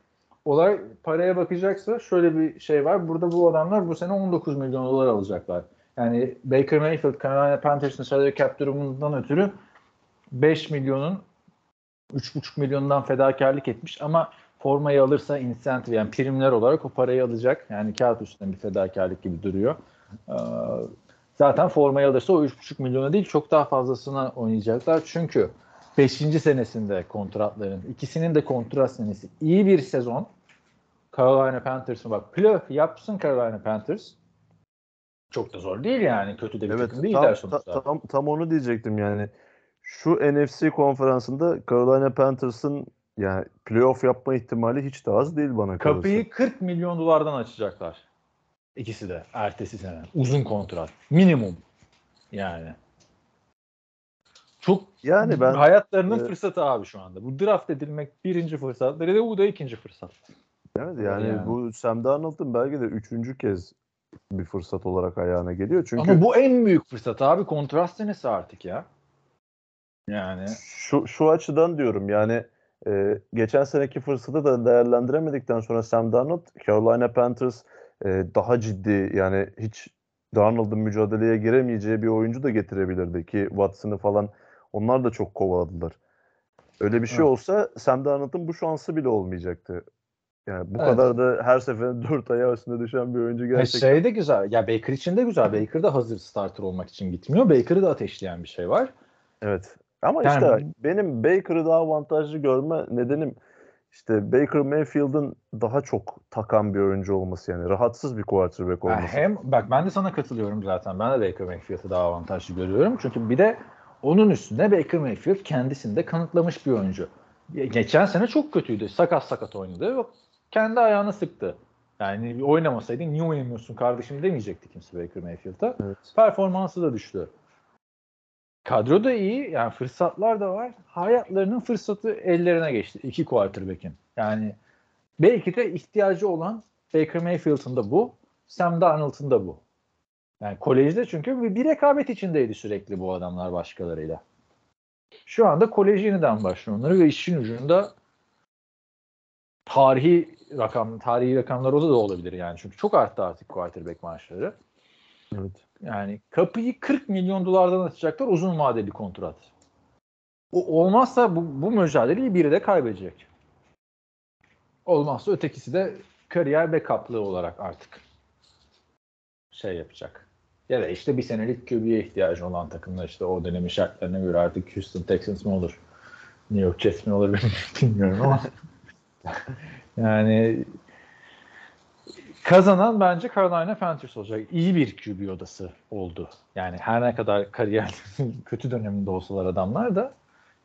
olay paraya bakacaksa şöyle bir şey var. Burada bu adamlar bu sene 19 milyon dolar alacaklar. Yani Baker Mayfield Carolina Panthers'ın salary cap durumundan ötürü 5 milyonun 3,5 milyondan fedakarlık etmiş ama formayı alırsa incentive yani primler olarak o parayı alacak. Yani kağıt üstünde bir fedakarlık gibi duruyor. Ee, zaten formayı alırsa o 3,5 milyona değil çok daha fazlasına oynayacaklar. Çünkü 5. senesinde kontratların ikisinin de kontrat senesi iyi bir sezon. Carolina Panthers'ın bak playoff yapsın Carolina Panthers. Çok da zor değil yani. Kötü de bir Evet takım değiller sonuçta. ta- tam, tam onu diyecektim yani. Şu NFC konferansında Carolina Panthers'ın yani playoff yapma ihtimali hiç de az değil bana kalırsa. Kapıyı 40 milyon dolardan açacaklar. İkisi de ertesi sene. Uzun kontrat. Minimum. Yani. Çok Yani ben hayatlarının e, fırsatı abi şu anda. Bu draft edilmek birinci fırsatları da bu da ikinci fırsat. evet yani, yani. bu Sam Darnold'un belki de üçüncü kez bir fırsat olarak ayağına geliyor. Çünkü Ama bu en büyük fırsat abi. Kontrast senesi artık ya. Yani şu şu açıdan diyorum yani e, geçen seneki fırsatı da değerlendiremedikten sonra Sam Darnold Carolina Panthers e, daha ciddi yani hiç Darnold'un mücadeleye giremeyeceği bir oyuncu da getirebilirdi ki Watson'ı falan onlar da çok kovaladılar. Öyle bir şey Evet. olsa Sam Darnold'un bu şansı bile olmayacaktı. Yani bu Evet. kadar da her seferinde dört ayağı üstünde düşen bir oyuncu e, gerçekten. şey de güzel. Ya Baker için de güzel. Baker da hazır starter olmak için gitmiyor. Baker'ı da ateşleyen bir şey var. Evet. Ama Yani- işte benim Baker'ı daha avantajlı görme nedenim işte Baker Mayfield'ın daha çok takan bir oyuncu olması yani rahatsız bir quarterback olması. hem bak ben de sana katılıyorum zaten. Ben de Baker Mayfield'ı daha avantajlı görüyorum. Çünkü bir de onun üstüne Baker Mayfield kendisini de kanıtlamış bir oyuncu. Ge- Geçen sene çok kötüydü. Sakat sakat oynadı. Yok, Kendi ayağını sıktı. Yani oynamasaydın niye oynamıyorsun kardeşim demeyecekti kimse Baker Mayfield'a. Evet. Performansı da düştü. Kadro da iyi. Yani fırsatlar da var. Hayatlarının fırsatı ellerine geçti. iki quarterback'in. Yani belki de ihtiyacı olan Baker Mayfield'ın da bu. Sam Darnold'un da bu. Yani kolejde çünkü bir, rekabet içindeydi sürekli bu adamlar başkalarıyla. Şu anda kolej yeniden başlıyor onları ve işin ucunda tarihi rakam, tarihi rakamlar o da olabilir yani. Çünkü çok arttı artık quarterback maaşları. Evet. Yani kapıyı 40 milyon dolardan açacaklar uzun vadeli kontrat. O olmazsa bu, bu mücadeleyi biri de kaybedecek. Olmazsa ötekisi de kariyer backup'lı olarak artık şey yapacak. Ya da işte bir senelik QB'ye ihtiyacı olan takımlar işte o dönemin şartlarına göre artık Houston Texans mı olur? New York Jets mi olur bilmiyorum ama yani kazanan bence Carolina Panthers olacak. İyi bir QB odası oldu. Yani her ne kadar kariyer kötü döneminde olsalar adamlar da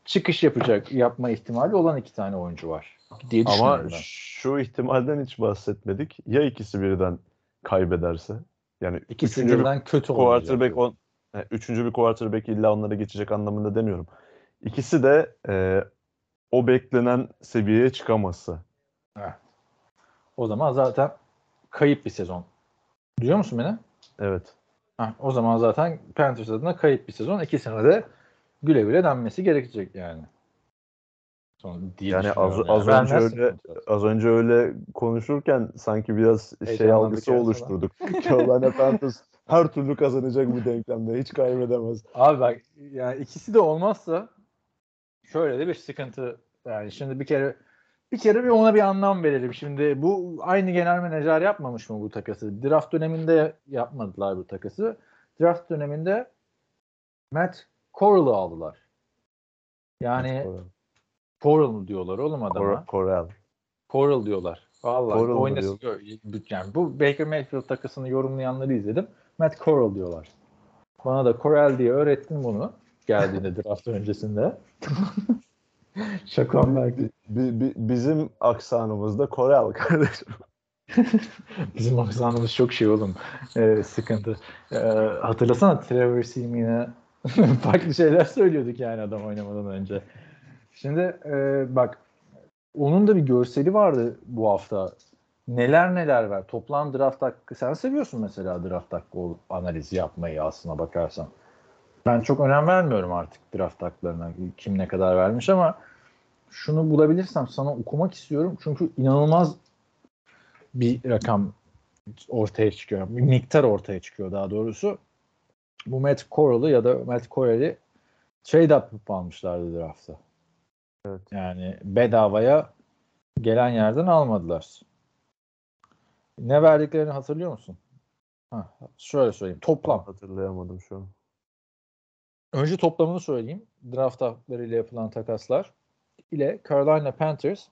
çıkış yapacak yapma ihtimali olan iki tane oyuncu var diye Ama ben. şu ihtimalden hiç bahsetmedik. Ya ikisi birden kaybederse yani İkisi üçüncü bir birden kötü quarterback on, e, üçüncü bir quarterback illa onlara geçecek anlamında demiyorum. İkisi de e, o beklenen seviyeye çıkamazsa. O zaman zaten kayıp bir sezon. Duyuyor musun beni? Evet. Ha, o zaman zaten Panthers adına kayıp bir sezon. İki sene de güle güle denmesi gerekecek yani. Sonra Yani az- yani. önce öyle-. Az önce öyle konuşurken sanki biraz şey algısı oluşturduk. Carolina Panthers her türlü kazanacak bu denklemde. Hiç kaybedemez. Abi bak yani ikisi de olmazsa şöyle de bir sıkıntı. Yani şimdi bir kere bir kere bir ona bir anlam verelim. Şimdi bu aynı genel menajer yapmamış mı bu takası? Draft döneminde yapmadılar bu takası. Draft döneminde Matt Corral'ı aldılar. Yani Corral diyorlar oğlum adama. Cor- Corral. Coral diyorlar. Vallahi Coral mı oynasın. Yani bu Baker Mayfield takısını yorumlayanları izledim. Matt Corral diyorlar. Bana da Coral diye öğrettin bunu geldiğinde draft öncesinde. Şakam belki. Bi- bi- bizim aksanımızda Corral kardeşim. Bizim aksanımız çok şey oğlum. Ee, sıkıntı. Ee, hatırlasana Trevor Simeon'e farklı şeyler söylüyorduk yani adam oynamadan önce. Şimdi e, bak onun da bir görseli vardı bu hafta. Neler neler var. Toplam draft hakkı. Sen seviyorsun mesela draft hakkı analizi yapmayı aslına bakarsan. Ben çok önem vermiyorum artık draft haklarına. Kim ne kadar vermiş ama şunu bulabilirsem sana okumak istiyorum. Çünkü inanılmaz bir rakam ortaya çıkıyor. Bir miktar ortaya çıkıyor daha doğrusu. Bu Matt Corral'ı ya da Matt Corral'i trade up almışlardı draftta. Evet. Yani bedavaya gelen yerden almadılar. Ne verdiklerini hatırlıyor musun? Ha, şöyle söyleyeyim. Toplam. Hatırlayamadım şu an. Önce toplamını söyleyeyim. Draft haklarıyla yapılan takaslar ile Carolina Panthers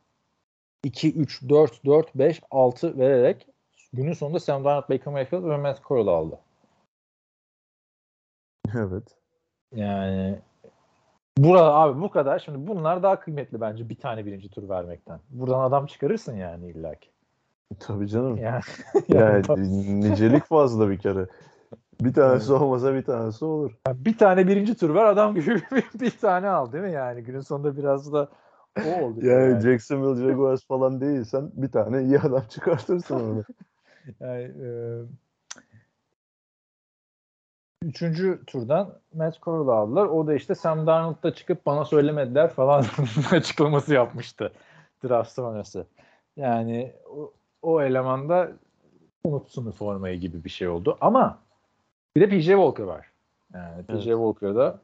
2, 3, 4, 4, 5, 6 vererek günün sonunda Sam Darnold, Baker Mayfield ve Matt Corral aldı. Evet. Yani burada abi bu kadar. Şimdi bunlar daha kıymetli bence bir tane birinci tur vermekten. Buradan adam çıkarırsın yani illaki. Tabii canım. Yani, Yani yani nicelik fazla bir kere. Bir tanesi olmasa bir tanesi olur. bir tane birinci tur ver adam gibi bir, tane al değil mi yani günün sonunda biraz da o oldu. Yani Jacksonville Jaguars falan değilsen bir tane iyi adam çıkartırsın onu. Yani, e, üçüncü turdan Matt Corral'ı aldılar. O da işte Sam Darnold'da çıkıp bana söylemediler falan açıklaması yapmıştı draft sonrası. Yani o, o elemanda unutsun formayı gibi bir şey oldu. Ama bir de PJ Walker var. Yani PJ Evet. Walker'da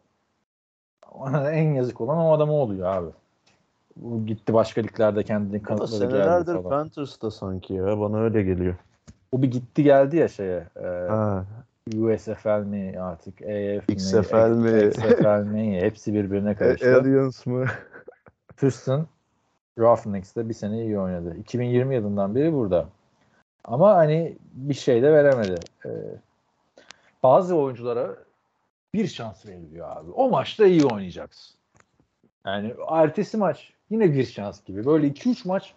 ona en yazık olan o adama oluyor abi. Bu gitti başka liglerde kendini kanıtladı geldi senelerdir. Panthers'ta sanki ya. Bana öyle geliyor. O bir gitti geldi ya şeye. E, Ha, USFL mi artık AF mi? XFL mi? XFL mi? Hepsi birbirine karıştı. Aliens mı? Houston Roughnecks'te bir sene iyi oynadı. 2020 yılından beri burada. Ama hani bir şey de veremedi. Ee, bazı oyunculara bir şans veriliyor abi. O maçta iyi oynayacaksın. Yani ertesi maç yine bir şans gibi. Böyle 2-3 maç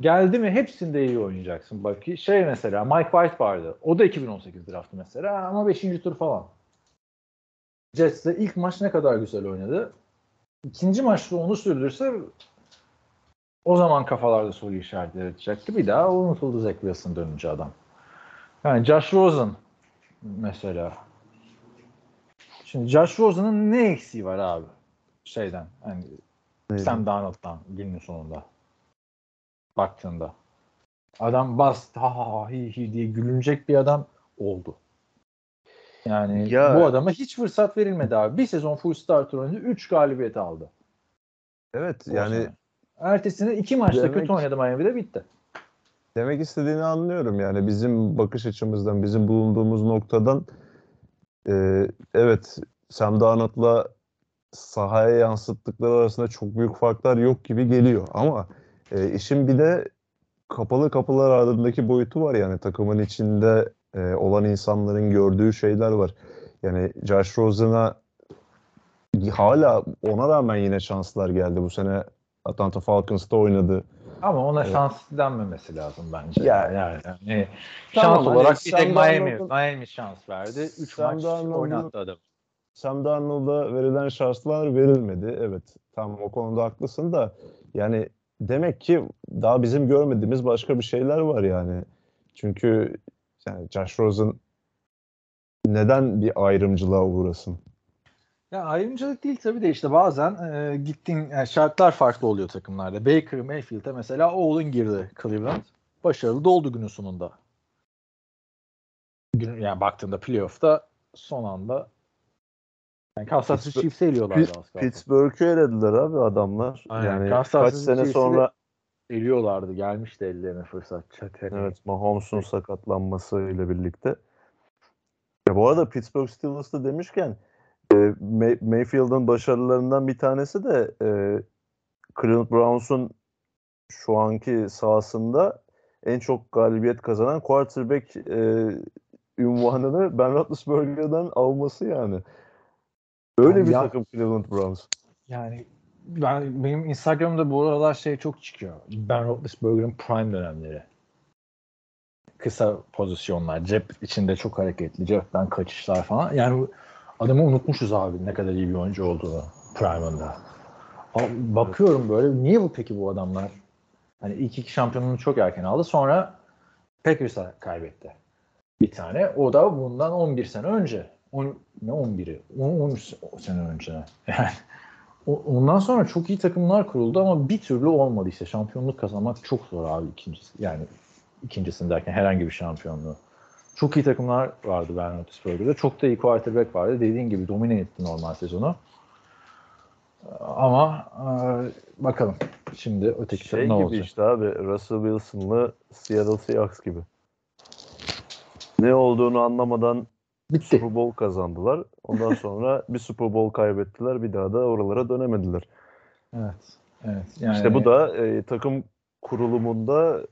geldi mi hepsinde iyi oynayacaksın. Bak şey mesela Mike White vardı. O da 2018 draftı mesela ama 5. tur falan. Jets'te ilk maç ne kadar güzel oynadı. İkinci maçta onu sürdürse o zaman kafalarda soru işaretleri edecekti. Bir daha unutuldu Zach Wilson dönünce adam. Yani Josh Rosen mesela. Şimdi Josh Rosen'ın ne eksiği var abi? Şeyden hani Neydi? Sam Darnold'dan günün sonunda. Baktığında. Adam bas ha ha hi hi diye gülünecek bir adam oldu. Yani Ya- bu adama hiç fırsat verilmedi abi. Bir sezon full starter oynadı. 3 galibiyet aldı. Evet o yani sene. Ertesinde iki maçta Demek- kötü oynadı Miami'de bitti. Demek istediğini anlıyorum yani bizim bakış açımızdan bizim bulunduğumuz noktadan e, evet Sam Darnold'la sahaya yansıttıkları arasında çok büyük farklar yok gibi geliyor ama e, işin bir de kapalı kapılar ardındaki boyutu var yani takımın içinde e, olan insanların gördüğü şeyler var. Yani Josh Rosen'a hala ona rağmen yine şanslar geldi. Bu sene Atlanta Falcons'ta oynadı. Ama ona Evet. şans denmemesi lazım bence. Ya- yani, yani Tamam, şans hani olarak bir Sam tek Miami, Darnold'un- Miami şans verdi. 3 Sam maç Darnold'un- oynattı adam. Sam Darnold'a verilen şanslar verilmedi. Evet tam o konuda haklısın da yani demek ki daha bizim görmediğimiz başka bir şeyler var yani. Çünkü yani Josh Rosen neden bir ayrımcılığa uğrasın? Ya ayrımcılık değil tabii de işte bazen e, gittiğin yani şartlar farklı oluyor takımlarda. Baker Mayfield'e mesela oğlun girdi Cleveland. Başarılı da oldu günün sonunda. Gün, yani baktığında playoff'ta son anda yani Kansas City Chiefs'e eliyorlardı az. Pittsburgh'ü elediler abi adamlar. Aynen, Yani Kansas kaç sene sonra Eliyorlardı. Gelmişti ellerine fırsat. Çateri. evet Mahomes'un sakatlanmasıyla birlikte. Ya bu arada Pittsburgh Steelers'ı demişken May- Mayfield'ın başarılarından bir tanesi de e, Cleveland Browns'un şu anki sahasında en çok galibiyet kazanan quarterback e, ünvanını Ben Roethlisberger'den alması yani. Öyle Yani bir ya- takım Cleveland Browns. Yani ben benim Instagram'da bu aralar şey çok çıkıyor. Ben Roethlisberger'ın prime dönemleri. Kısa pozisyonlar, cep içinde çok hareketli, cepten kaçışlar falan. Yani adamı unutmuşuz abi ne kadar iyi bir oyuncu olduğunu prime'ında. Bakıyorum böyle niye bu peki bu adamlar? Hani ilk iki şampiyonluğunu çok erken aldı. Sonra Packers'a kaybetti. Bir tane. O da bundan 11 sene önce. On, ne 11'i? 10, 13 sene önce. Yani Ondan sonra çok iyi takımlar kuruldu ama bir türlü olmadı işte. Şampiyonluk kazanmak çok zor abi ikincisi. Yani ikincisindeyken herhangi bir şampiyonluğu. Çok iyi takımlar vardı Roethlisberger'de. Çok da iyi quarterback vardı. Dediğin gibi domine etti normal sezonu. Ama e, bakalım şimdi öteki Şey ne gibi olacak? işte abi Russell Wilson'lı Seattle Seahawks gibi. Ne olduğunu anlamadan Bitti. Super Bowl kazandılar. Ondan sonra bir Super Bowl kaybettiler. Bir daha da oralara dönemediler. Evet. Evet. Yani İşte bu da e, takım kurulumunda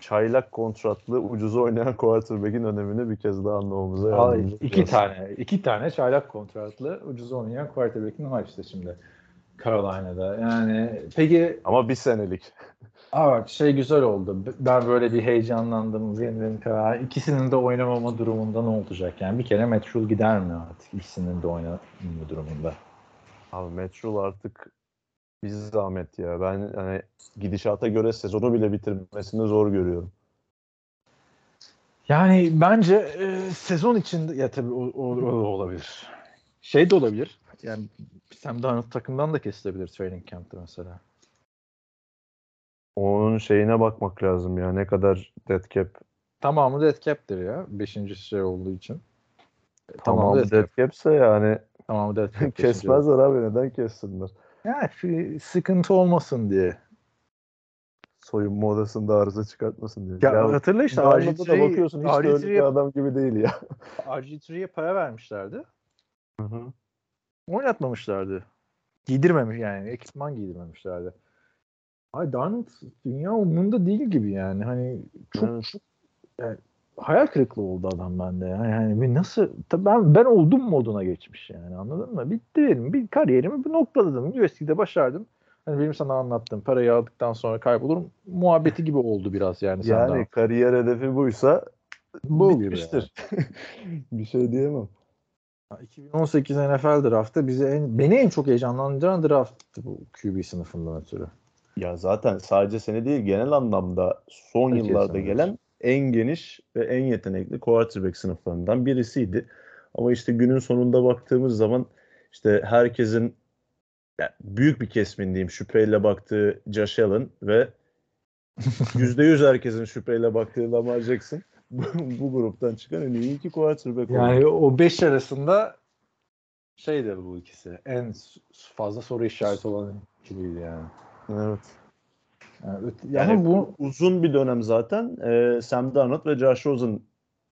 çaylak kontratlı ucuz oynayan quarterback'in önemini bir kez daha anlamamıza yardımcı iki tane iki tane çaylak kontratlı ucuz oynayan quarterback'in var işte şimdi Carolina'da. Yani peki Ama bir senelik. Bak şey güzel oldu. Ben böyle bir heyecanlandım. Win-win karar. İkisinin de oynamama durumunda ne olacak? Yani bir kere Matt Rule gider mi artık? İkisinin de oynamama durumunda. Abi Matt Rule artık bir zahmet ya. Ben hani gidişata göre sezonu bile bitirmesini zor görüyorum. Yani bence e, sezon içinde ya tabii o, o, o olabilir. Şey de olabilir. Yani Sam Darnold takımdan da kesilebilir training camp'te mesela. Onun şeyine bakmak lazım ya. Ne kadar dead cap. Tamamı dead cap'tir ya. Beşinci şey olduğu için. E, Tamam Tamamı dead dead cap. cap'se yani Tamamı dead cap. kesmezler abi. Neden kessinler? Yani sıkıntı olmasın diye. Soyunma odasında arıza çıkartmasın diye. Ya, hatırla işte Darnold'a da RG3 bakıyorsun hiç de öyle bir RG3'ye adam gibi değil ya. RG3'ye para vermişlerdi. Oynatmamışlardı. Giydirmemiş yani. Ekipman giydirmemişlerdi. Ay Darnold dünya umurunda değil gibi yani. Hani çok Evet. çok yani hayal kırıklığı oldu adam bende. ya. Yani bir nasıl tabii ben ben oldum moduna geçmiş yani anladın mı? Bitti benim. Bir kariyerimi bir noktaladım. USC'de başardım. Hani benim sana anlattığım parayı aldıktan sonra kaybolurum muhabbeti gibi oldu biraz yani. Yani kariyer hedefi buysa Bu bitmiştir. bir şey diyemem. 2018 NFL draftı bizi en, beni en çok heyecanlandıran drafttı bu QB sınıfından ötürü. Ya zaten sadece seni değil genel anlamda son Herkes yıllarda gelen en geniş ve en yetenekli quarterback sınıflarından birisiydi. Ama işte günün sonunda baktığımız zaman işte herkesin ya büyük bir kesimin diyeyim şüpheyle baktığı Josh Allen ve %100 herkesin şüpheyle baktığı Lamar Jackson bu, gruptan çıkan en iyi iki quarterback oldu. Yani o 5 arasında şeydi bu ikisi. En fazla soru işareti olan ikiliydi yani. Evet. Yani, öte- Yani ama bu uzun bir dönem zaten e, Sam Darnold ve Josh Rosen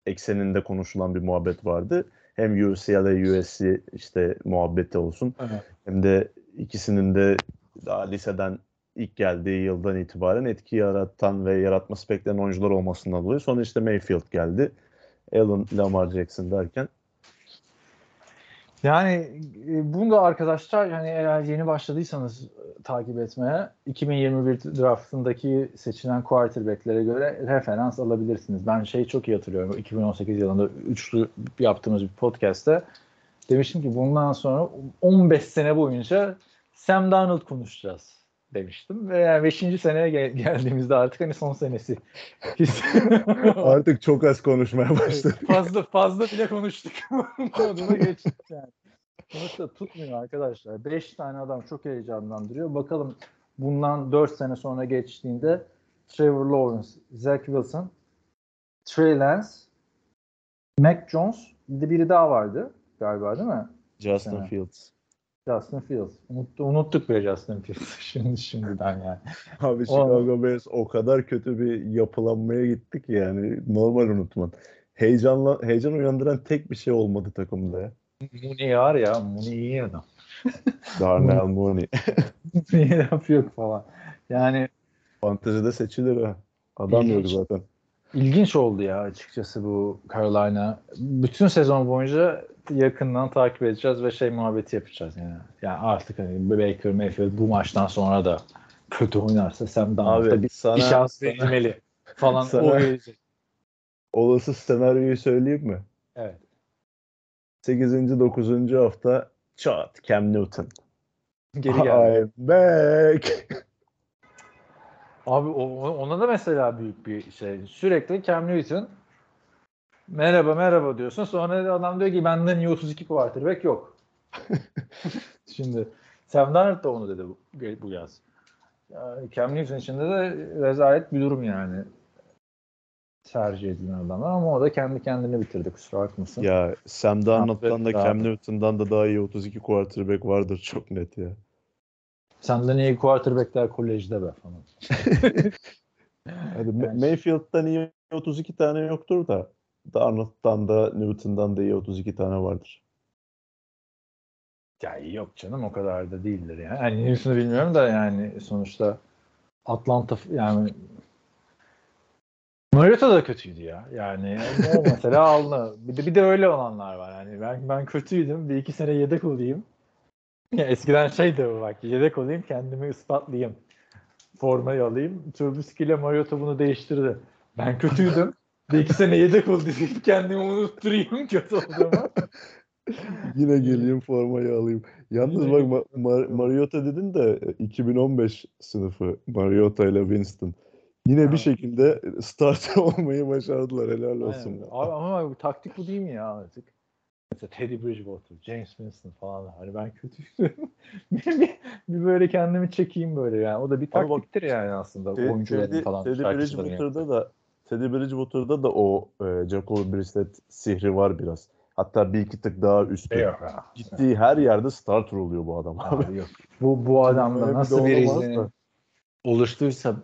ekseninde konuşulan bir muhabbet vardı. Hem UCLA, USC işte muhabbeti olsun. Evet. Hem de ikisinin de daha liseden ilk geldiği yıldan itibaren etki yaratan ve yaratması beklenen oyuncular olmasından dolayı. Sonra işte Mayfield geldi. Allen, Lamar Jackson derken Yani e, bunu da arkadaşlar hani eğer yeni başladıysanız e, takip etmeye 2021 draftındaki seçilen quarterbacklere göre referans alabilirsiniz. Ben şeyi çok iyi hatırlıyorum. 2018 yılında üçlü yaptığımız bir podcast'te demiştim ki bundan sonra 15 sene boyunca Sam Darnold konuşacağız demiştim. Ve yani 5. seneye gel- geldiğimizde artık hani son senesi. artık çok az konuşmaya başladı. fazla fazla bile konuştuk. Moduna geçtik yani. Sonuçta tutmuyor arkadaşlar. 5 tane adam çok heyecanlandırıyor. Bakalım bundan 4 sene sonra geçtiğinde Trevor Lawrence, Zach Wilson, Trey Lance, Mac Jones bir de biri daha vardı galiba değil mi? Justin. Fields. Justin Fields. Unuttu, unuttuk bile Justin Fields şimdi şimdiden yani. Abi Chicago Bears o kadar kötü bir yapılanmaya gittik yani normal unutman. Heyecanla, heyecan uyandıran tek bir şey olmadı takımda ya. Mooney var ya Mooney iyi adam. Darnell Mooney. Mooney yapıyor falan. Yani Fantezide seçilir ha. Adam yok zaten. İlginç oldu ya açıkçası bu Carolina. Bütün sezon boyunca yakından takip edeceğiz ve şey muhabbeti yapacağız yani. Yani artık hani Baker Mayfield bu maçtan sonra da kötü oynarsa Sam Darnold'a bir, sana, bir şans verilmeli falan Sana- o verecek. olası senaryoyu söyleyeyim mi? Evet. 8. 9. hafta çat Cam Newton. Geri geldi. I'm back. Abi ona da mesela büyük bir şey. Sürekli Cam Newton merhaba merhaba diyorsun. Sonra adam diyor ki benden iyi 32 quarterback yok. Şimdi Sam Darnold da onu dedi bu, bu yaz. Yani Cam Newton için de, rezalet bir durum yani. tercih edilen adamlar ama o da kendi kendini bitirdi kusura bakmasın. Ya Sam Darnold'dan da Cam. Newton'dan da daha iyi 32 quarterback vardır çok net ya. Senden iyi quarterbackler kolejde be falan. Hadi Yani- Mayfield'dan iyi 32 tane yoktur da Darnold'dan da Newton'dan da iyi 32 tane vardır. Ya yok canım o kadar da değildir yani. Yani Newton'u bilmiyorum da yani sonuçta Atlanta yani Mariota da kötüydü ya. Yani mesela aldı. Bir de, bir de öyle olanlar var. Yani ben ben kötüydüm. Bir iki sene yedek olayım. Ya eskiden şeydi bu bak. Yedek olayım kendimi ispatlayayım. Formayı alayım. Trubisky ile Mariota bunu değiştirdi. Ben kötüydüm. Bir iki sene yedek olayım. Kendimi unutturayım kötü olduğumu. Yine geleyim formayı alayım. Yalnız Yine bak Mar- Mariota dedin de e, 2015 sınıfı Mariota ile Winston. Yine bir Evet. şekilde starter olmayı başardılar. Helal olsun. Aynen. Abi, ama bu taktik bu değil mi ya artık? Mesela Teddy Bridgewater, James Winston falan. Hani ben kötüydüm. bir, böyle kendimi çekeyim böyle yani. O da bir bak, taktiktir yani aslında. Te- Oyuncuların Teddy, falan. Teddy Bridgewater'da da Teddy Bridgewater'da da o e, Jacoby Brissett sihri var biraz. Hatta bir iki tık daha üstü. Yok. Gittiği her yerde starter oluyor bu adam abi. Abi yok. Bu, bu adamda nasıl bir izlenim oluştuysa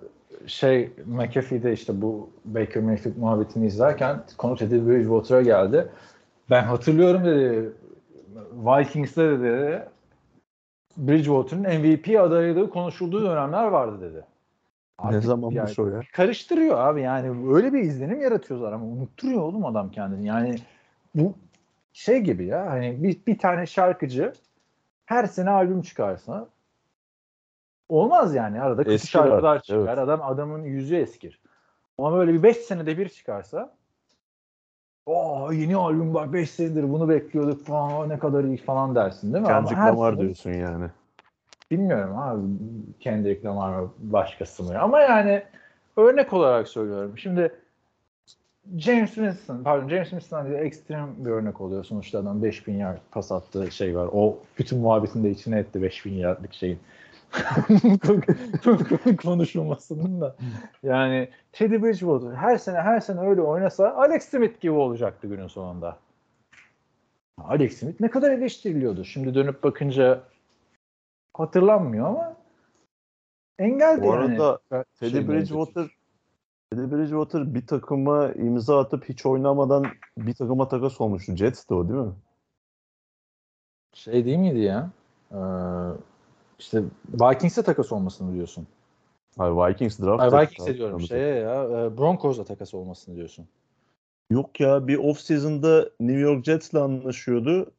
şey McAfee'de işte bu Baker Mayfield muhabbetini izlerken konu Teddy Bridgewater'a geldi. Ben hatırlıyorum dedi Vikings'te dedi Bridgewater'ın MVP adaylığı konuşulduğu dönemler vardı dedi. Ne Artık zamanmış o ya? Karıştırıyor abi yani öyle bir izlenim yaratıyorlar ama unutturuyor oğlum adam kendini. Yani bu şey gibi ya hani bir, bir tane şarkıcı her sene albüm çıkarsa olmaz yani arada kötü Eskir şarkılar çıkar. evet. Adam adamın yüzü eskir. Ama böyle bir 5 senede bir çıkarsa o yeni albüm bak 5 senedir bunu bekliyorduk falan ne kadar iyi falan dersin değil mi? Ama Kendrick her Lamar sene- diyorsun yani. Bilmiyorum abi Kendrick Lamar mı başkası mı? Ama yani örnek olarak söylüyorum. Şimdi James Winston, pardon James Winston diye ekstrem bir örnek oluyor. Sonuçta adam 5000 yard pas attığı şey var. O bütün muhabbetin de içine etti 5000 yardlık şeyin. konuşulmasının da. Yani Teddy Bridgewater her sene her sene öyle oynasa Alex Smith gibi olacaktı günün sonunda. Alex Smith ne kadar eleştiriliyordu. Şimdi dönüp bakınca hatırlanmıyor ama engeldi Bu yani. arada Ben- Teddy şey, Bridgewater Teddy Bridgewater bir takıma imza atıp hiç oynamadan bir takıma takas olmuştu. Jets'ti o değil mi? şey değil miydi ya? Ee, işte Vikings'e takas olmasını diyorsun. Hayır Vikings draft Ay etti Vikings'e diyorum. Tabii, Şeye ya e, Broncos'la takas olmasını diyorsun. Yok ya bir off season'da New York Jets'le anlaşıyordu.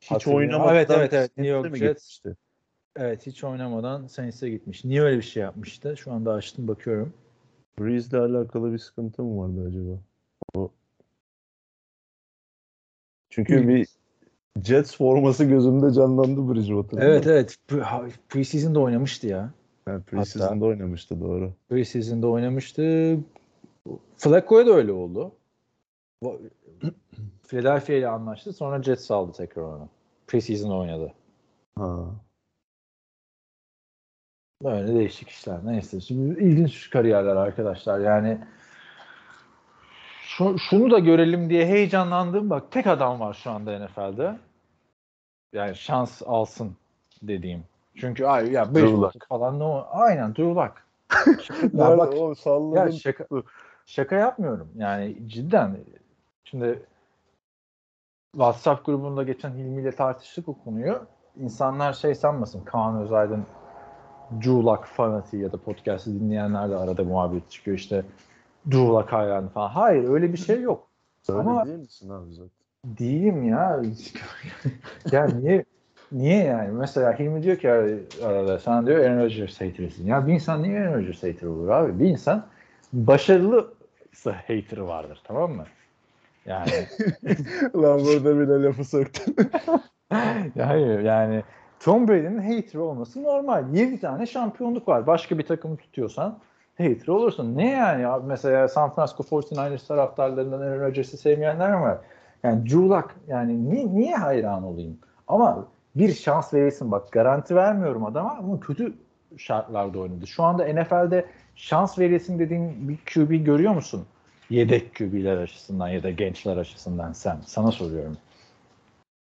Hiç oynamadan Evet, evet, evet. New York Jets. gitmişti? Evet hiç oynamadan Saints'e gitmiş. Niye öyle bir şey yapmıştı? Şu anda açtım bakıyorum. Breeze'le alakalı bir sıkıntı mı vardı acaba? O... Çünkü bir Jets forması gözümde canlandı Bridgewater. Evet evet. Preseason'da oynamıştı ya. Yani preseason'da oynamıştı doğru. Preseason'da oynamıştı. Flacco'ya da öyle oldu. Philadelphia ile anlaştı. Sonra Jets aldı tekrar onu. Preseason oynadı. Ha. Böyle değişik işler. Neyse. Şimdi ilginç kariyerler arkadaşlar. Yani şu, şunu da görelim diye heyecanlandığım bak tek adam var şu anda NFL'de. Yani şans alsın dediğim. Çünkü ay ya 5 Drew Luck. falan ne o? Aynen Drew Luck. ya bak o ya şaka, şaka yapmıyorum. Yani cidden şimdi WhatsApp grubunda geçen Hilmi ile tartıştık o konuyu. İnsanlar şey sanmasın Kaan Özaydın Culak fanatiği ya da podcast'ı dinleyenler de arada muhabbet çıkıyor işte Culak hayranı falan. Hayır öyle bir şey yok. Öyle Ama- değil misin abi zaten? Değilim ya. ya niye niye yani? Mesela Hilmi diyor ki arada sen diyor Aaron Rodgers hater'ısın. Ya bir insan niye Aaron Rodgers hater olur abi? Bir insan başarılısa hater'ı vardır tamam mı? Yani Lan burada bile lafı söktüm. yani, yani Tom Brady'nin hater olması normal. 7 tane şampiyonluk var. Başka bir takımı tutuyorsan hater olursun. Ne yani? Abi mesela San Francisco 49ers taraftarlarından Aaron Rodgers'ı sevmeyenler var. Yani Culak yani ni- niye hayran olayım? Ama bir şans verilsin bak garanti vermiyorum adama ama kötü şartlarda oynadı. Şu anda NFL'de şans verilsin dediğin bir QB görüyor musun? Yedek QB'ler açısından ya da gençler açısından sen. Sana soruyorum.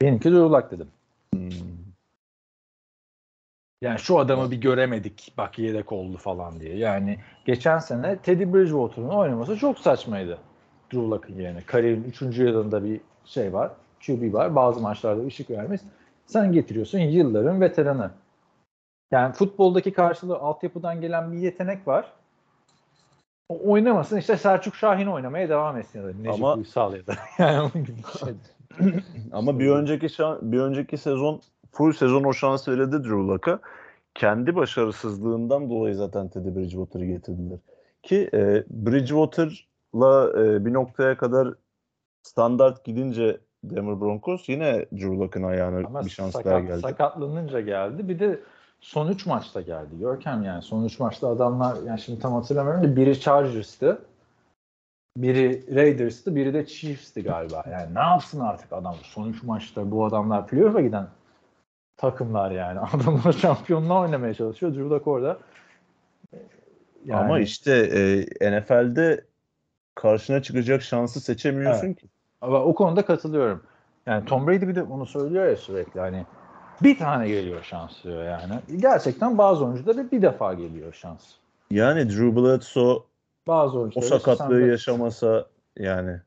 Benimki Lock dedim. Hmm. Yani şu adamı bir göremedik. Bak yedek oldu falan diye. Yani geçen sene Teddy Bridgewater'ın oynaması çok saçmaydı. Drew Lock'ın yerine. Kariyerin 3. yılında bir şey var. QB var. Bazı maçlarda ışık vermiş. Sen getiriyorsun yılların veteranı. Yani futboldaki karşılığı altyapıdan gelen bir yetenek var. O oynamasın işte Selçuk Şahin oynamaya devam etsin ya da Necip Ama- Uysal ya da. Yani onun gibi bir şey. Ama bir önceki şan- bir önceki sezon full sezon o şans verildi Drew Lock'a. Kendi başarısızlığından dolayı zaten Teddy Bridgewater'ı getirdiler. Ki e, Bridgewater'la e, bir noktaya kadar standart gidince Denver Broncos yine Drew Lock'ın ayağına Ama bir şans daha sakat, geldi. sakatlanınca geldi. Bir de son 3 maçta geldi. Görkem yani son 3 maçta adamlar yani şimdi tam hatırlamıyorum da biri Chargers'tı. Biri Raiders'tı, biri de Chiefs'ti galiba. Yani ne yapsın artık adam? Son 3 maçta bu adamlar playoff'a giden takımlar yani. Adamlar şampiyonluğa oynamaya çalışıyor. Drew Lock orada. Yani, Ama işte e, NFL'de karşına çıkacak şansı seçemiyorsun ki. Ama o konuda katılıyorum. Yani Tom Brady bir de onu söylüyor ya sürekli hani bir tane geliyor şans diyor yani. Gerçekten bazı oyunculara bir defa geliyor şans. Yani Drew Bledsoe Bazı o sakatlığı de- yaşamasa yani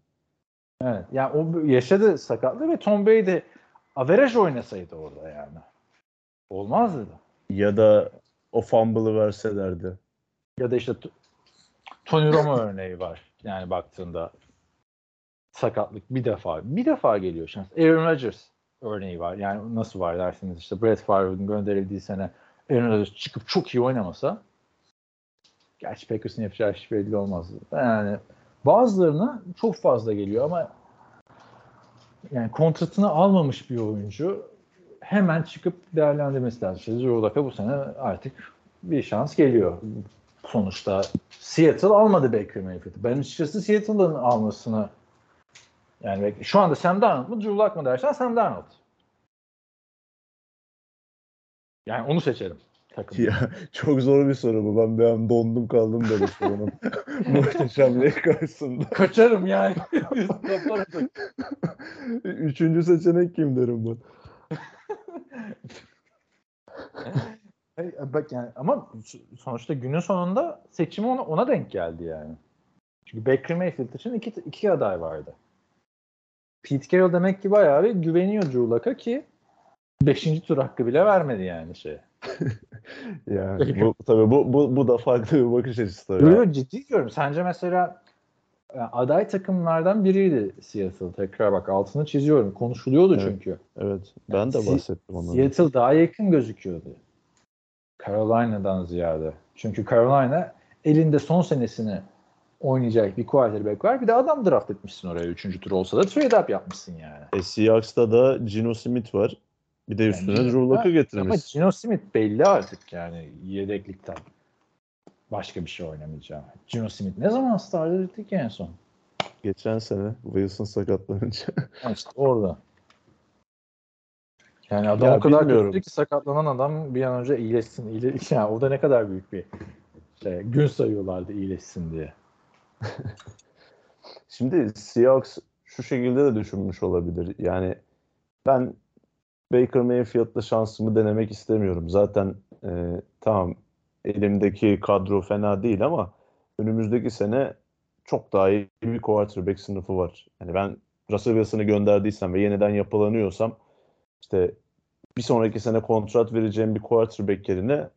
Evet. Yani o yaşadı sakatlığı ve Tom Brady average oynasaydı orada yani. Olmazdı da. ya da o fumble'ı verselerdi. Ya da işte Tony Romo örneği var. Yani baktığında sakatlık bir defa bir defa geliyor şans. Aaron Rodgers örneği var. Yani nasıl var dersiniz işte Brett Favre'ın gönderildiği sene Aaron Rodgers çıkıp çok iyi oynamasa gerçi Packers'ın yapacağı hiç belli olmaz. Yani bazılarına çok fazla geliyor ama yani kontratını almamış bir oyuncu hemen çıkıp değerlendirmesi lazım. İşte Drew bu sene artık bir şans geliyor. Sonuçta Seattle almadı Baker Mayfield'i. Ben açıkçası Seattle'ın almasını yani şu anda Sam Darnold mu Drew Lock mu dersen Sam Darnold. Yani onu seçerim. Takım. Ya çok zor bir soru bu. Ben bir an dondum kaldım böyle sorunun. Muhteşemliği karşısında. Kaçarım yani. Üçüncü seçenek kim derim ben. Hey, Bak yani ama sonuçta günün sonunda seçimi ona, ona denk geldi yani. Çünkü Baker Mayfield için iki, iki aday vardı. Pete Carroll demek ki bayağı bir güveniyor Drew ki 5. tur hakkı bile vermedi yani şey. Yani bu tabii bu bu bu da farklı bir bakış açısı tabii. Yo, yo, ciddi diyorum. Sence mesela e, aday takımlardan biriydi Seattle. Tekrar bak altını çiziyorum. Konuşuluyordu Evet. çünkü. Evet. Ben de Si- bahsettim ondan. Seattle daha yakın gözüküyordu. Carolina'dan ziyade. Çünkü Carolina elinde son senesini oynayacak bir quarterback var. Bir de adam draft etmişsin oraya 3. tur olsa da trade up yapmışsın yani. E, Seahawks'ta da Gino Smith var. Bir de üstüne Yani- Drew Lock'ı Ama getirmiş. Gino Smith belli artık yani yedeklikten. Başka bir şey oynamayacağım. Gino Smith ne zaman starter etti ki en son? Geçen sene Wilson sakatlanınca. İşte orada. Yani adam Ya o kadar kötü ki sakatlanan adam bir an önce iyileşsin. iyileş yani o da ne kadar büyük bir şey. Gün sayıyorlardı iyileşsin diye. Şimdi Seahawks şu şekilde de düşünmüş olabilir. Yani ben Baker Mayfield'la şansımı denemek istemiyorum. Zaten e, tamam elimdeki kadro fena değil ama önümüzdeki sene çok daha iyi bir quarterback sınıfı var. Yani ben Russell Wilson'ı gönderdiysem ve yeniden yapılanıyorsam işte bir sonraki sene kontrat vereceğim bir quarterback yerine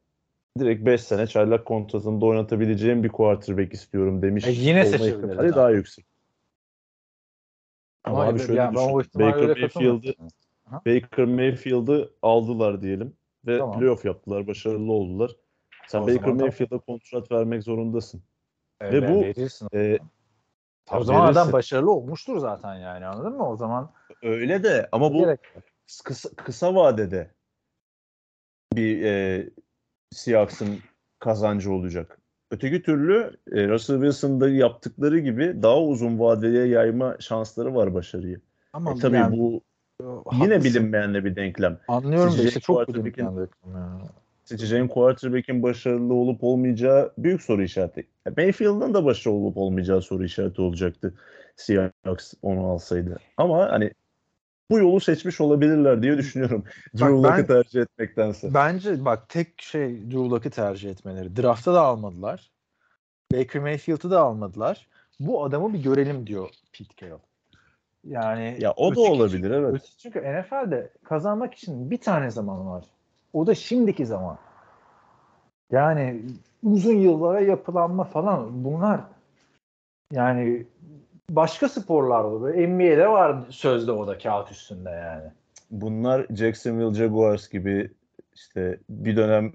direkt 5 sene çaylak kontratında oynatabileceğim bir quarterback istiyorum demiş. E yine olma seçebilir ihtimali adam. daha yüksek. Ama, Ama abi şöyle yani düşün. Baker. Mayfield'ı Baker Mayfield'ı aldılar diyelim ve Tamam. playoff yaptılar, başarılı oldular. Sen O Baker zaman tamam. Mayfield'a kontrat vermek zorundasın. Evet, Ve bu- verirsin. Ee, o zaman adam verirsin. başarılı olmuştur zaten yani anladın mı? O zaman öyle de ama bu gerek. Kısa, kısa vadede bir e, Seahawks'ın kazancı olacak. Öteki türlü e, Russell Wilson'da yaptıkları gibi daha uzun vadeye yayma şansları var başarıyı. Ama E, tabii yani, bu yine haklısın. bilinmeyenle bir denklem. Anlıyorum da işte çok bilinmeyen ya. seçeceğin quarterback'in başarılı olup olmayacağı büyük soru işareti. Mayfield'ın da başarılı olup olmayacağı soru işareti olacaktı. Seahawks onu alsaydı. Ama hani bu yolu seçmiş olabilirler diye düşünüyorum. Drew ben- Lock'ı tercih etmektense. Bence bak tek şey Drew Luck'ı tercih etmeleri. Draft'ta da almadılar. Baker Mayfield'ı da almadılar. Bu adamı bir görelim diyor Pete Carroll. Yani Ya o da olabilir evet. öteki- Çünkü NFL'de kazanmak için bir tane zaman var. O da şimdiki zaman. Yani uzun yıllara yapılanma falan bunlar yani başka sporlarda böyle NBA'de var sözde o da kağıt üstünde yani. Bunlar Jacksonville Jaguars gibi işte bir dönem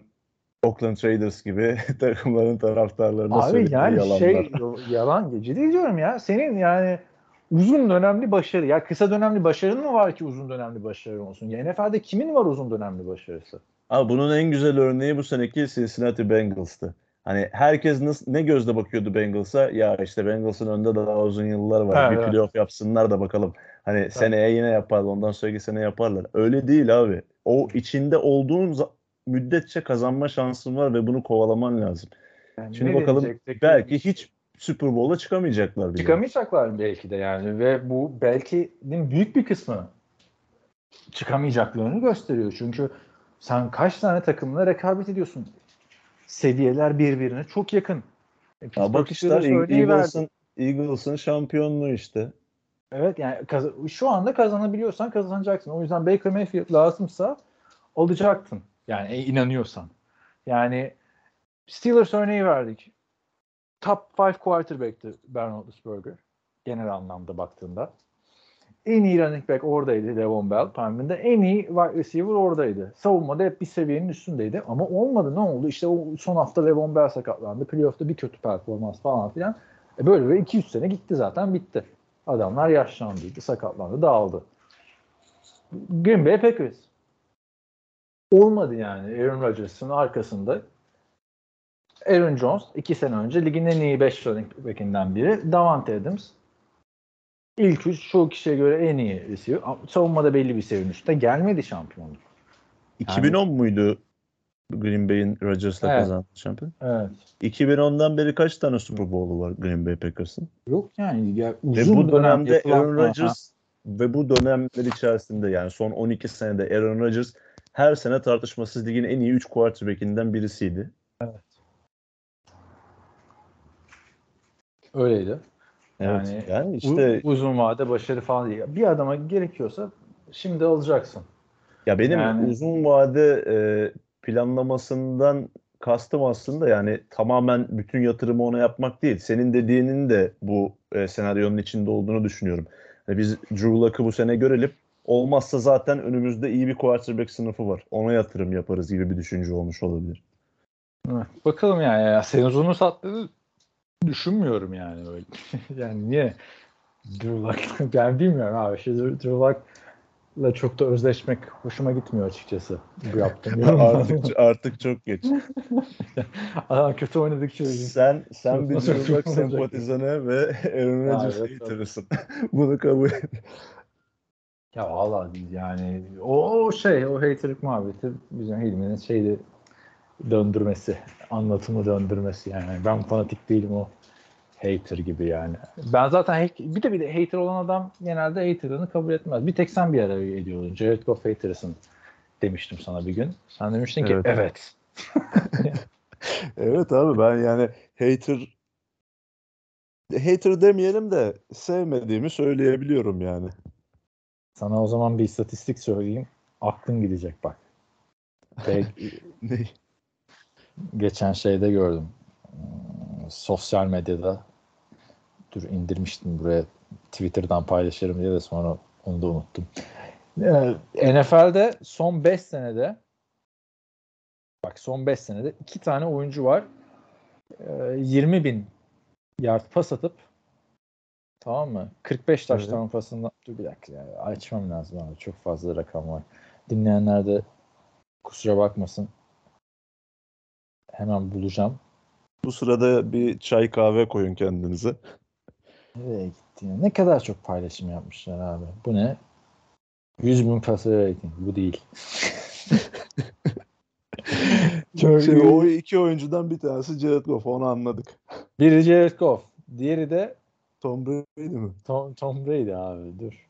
Oakland Raiders gibi takımların taraftarlarına Abi söylediği yani yalanlar. şey yalan ciddi diyorum ya. Senin yani uzun dönemli başarı ya kısa dönemli başarın mı var ki uzun dönemli başarın olsun? Ya NFL'de kimin var uzun dönemli başarısı? Abi bunun en güzel örneği bu seneki Cincinnati Bengals'tı. Hani herkes nasıl, ne gözle bakıyordu Bengals'a? Ya işte Bengals'ın önünde daha uzun yıllar var. Evet, bir evet. playoff yapsınlar da bakalım. Hani seneye yine yaparlar. Ondan sonraki sene yaparlar. Öyle değil abi. O içinde olduğun müddetçe kazanma şansın var ve bunu kovalaman lazım. Yani Şimdi bakalım belki hiç Super Bowl'a çıkamayacaklar bile. çıkamayacaklar belki de yani ve bu belki büyük bir kısmı çıkamayacaklarını gösteriyor. Çünkü sen kaç tane takımla rekabet ediyorsun? Seviyeler birbirine çok yakın. E, Ya bak işte. Eagles'ın Eagles'ın şampiyonluğu işte. Evet yani şu anda kazanabiliyorsan kazanacaksın. O yüzden Baker Mayfield lazımsa alacaktın. Yani e, inanıyorsan. Yani Steelers örneği verdik. Top 5 quarterback'ti Ben Roethlisberger. Genel anlamda baktığında. En iyi running back oradaydı Devon Bell tahmininde. En iyi wide receiver oradaydı. Savunmada hep bir seviyenin üstündeydi. Ama olmadı ne oldu? İşte o son hafta Devon Bell sakatlandı. Playoff'ta bir kötü performans falan filan. E böyle böyle 200 sene gitti zaten bitti. Adamlar yaşlandıydı, sakatlandı, dağıldı. Green Bay Packers. Olmadı yani Aaron Rodgers'ın arkasında. Aaron Jones iki sene önce ligin en iyi 5 running back'inden biri. Davante Adams. İlk üç çoğu kişiye göre en iyi receiver. Savunmada belli bir seviyenin üstünde. Gelmedi şampiyonluk. 2010 muydu Green Bay'in Rodgers'la Evet. kazandığı şampiyon? Evet. 2010'dan beri kaç tane Super Bowl'u var Green Bay Packers'ın? Yok yani ya Ve uzun bu dönem dönemde yapılan- Aaron Rodgers ve bu dönemler içerisinde yani son 12 senede Aaron Rodgers her sene tartışmasız ligin en iyi 3 quarterback'inden birisiydi. Öyleydi. Evet. Yani Yani, işte uzun vade başarı falan değil. Bir adama gerekiyorsa şimdi alacaksın. ya benim yani- uzun vade e, planlamasından kastım aslında yani tamamen bütün yatırımı ona yapmak değil. Senin dediğinin de bu e, senaryonun içinde olduğunu düşünüyorum. Yani biz Drew Luck'ı bu sene görelim. Olmazsa zaten önümüzde iyi bir quarterback sınıfı var. Ona yatırım yaparız gibi bir düşünce olmuş olabilir. Bakalım yani ya sezonu sattığını düşünmüyorum yani öyle. yani niye Drew Luck ben bilmiyorum abi. Şey, Drew Luck'la çok da özleşmek hoşuma gitmiyor açıkçası. Bu yaptığım artık artık çok geç. Adam kötü oynadıkça Sen sen bir Drew Luck sempatizanı ve Aaron Rodgers haterısın. Bunu kabul et. Ya valla yani o, o şey o haterlık muhabbeti bizim Hilmi'nin şeyde döndürmesi, anlatımı döndürmesi yani. Ben fanatik değilim o hater gibi yani. Ben zaten bir de bir de hater olan adam genelde haterlığını kabul etmez. Bir tek sen bir ara ediyordun. Jared Goff haterısın demiştim sana bir gün. Sen demiştin ki Evet. evet. Evet abi ben yani hater hater demeyelim de sevmediğimi söyleyebiliyorum yani. Sana o zaman bir istatistik söyleyeyim. Aklın gidecek bak. Ne? Geçen şeyde gördüm. Hmm, Sosyal medyada dur indirmiştim buraya Twitter'dan paylaşırım diye de sonra onu da unuttum. Ee, NFL'de son 5 senede bak son 5 senede 2 tane oyuncu var. Ee, 20 bin yard pas atıp tamam mı? 45 taş Evet. pasından dur bir dakika ya, açmam lazım abi. Çok fazla rakam var. Dinleyenler de kusura bakmasın. Hemen bulacağım. Bu sırada bir çay kahve koyun kendinize. Nereye gitti ya? Ne kadar çok paylaşım yapmışlar abi. Bu ne? 100 bin passer rating. Bu değil. Çok Şey, o iki oyuncudan bir tanesi Jared Goff onu anladık. Biri Jared Goff. Diğeri de Tom Brady mi? Tom, Tom Brady abi dur.